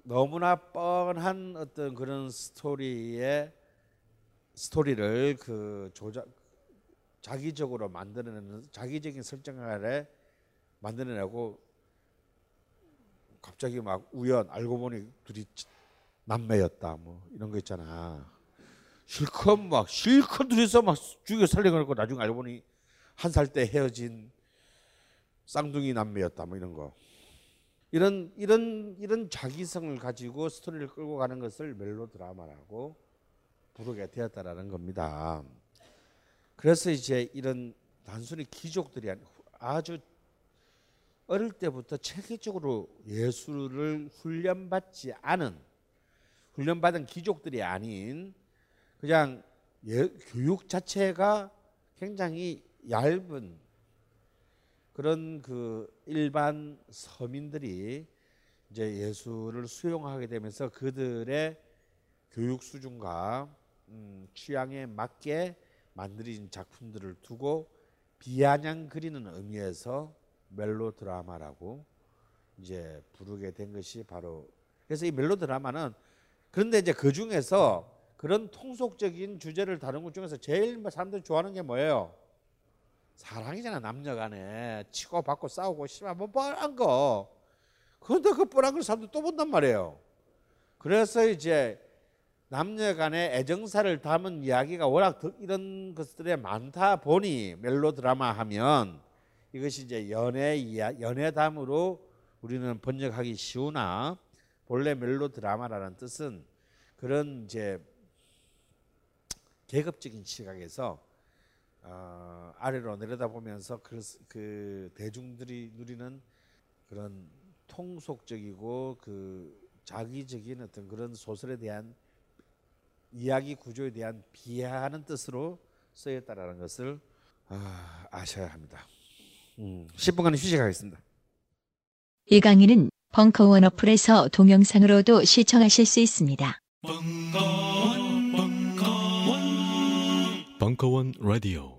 너무나 뻔한 어떤 그런 스토리의 스토리를 그 조작 자기적으로 만들어내는 자기적인 설정 아래 만들어내고 갑자기 막 우연 알고 보니 둘이 남매였다 뭐 이런 거 있잖아. 실컷 막 실컷 둘이서 막 죽여 살려고 나중에 알고 보니 한 살 때 헤어진 쌍둥이 남매였다 뭐 이런 거 이런 이런 이런 자기성을 가지고 스토리를 끌고 가는 것을 멜로 드라마라고 부르게 되었다라는 겁니다. 그래서 이제 이런 단순히 귀족들이 아주 어릴 때부터 체계적으로 예술을 훈련받지 않은 훈련받은 귀족들이 아닌 그냥 예, 교육 자체가 굉장히 얇은 그런 그 일반 서민들이 이제 예술을 수용하게 되면서 그들의 교육 수준과 음, 취향에 맞게 만들어진 작품들을 두고 비아냥 그리는 의미에서 멜로 드라마라고 이제 부르게 된 것이 바로 그래서 이 멜로 드라마는 그런데 이제 그 중에서 그런 통속적인 주제를 다룬 것 중에서 제일 사람들이 좋아하는 게 뭐예요? 사랑이잖아 남녀 간에 치고 받고 싸우고 씨발 뭐 뻔한 거. 그런데 그 뻔한 걸 사람들 또 본단 말이에요. 그래서 이제 남녀 간의 애정사를 담은 이야기가 워낙 이런 것들에 많다 보니 멜로 드라마 하면 이것이 이제 연애 연애담으로 우리는 번역하기 쉬우나 본래 멜로 드라마라는 뜻은 그런 이제 계급적인 시각에서 어, 아래로 내려다보면서 그, 그 대중들이 누리는 그런 통속적이고 그 자기적인 어떤 그런 소설에 대한 이야기 구조에 대한 비하하는 뜻으로 쓰였다라는 것을 아, 아셔야 합니다. 음, 10분간 휴식하겠습니다. 이 강의는 벙커원 어플에서 동영상으로도 시청하실 수 있습니다. 벙커 Angkawan Radio.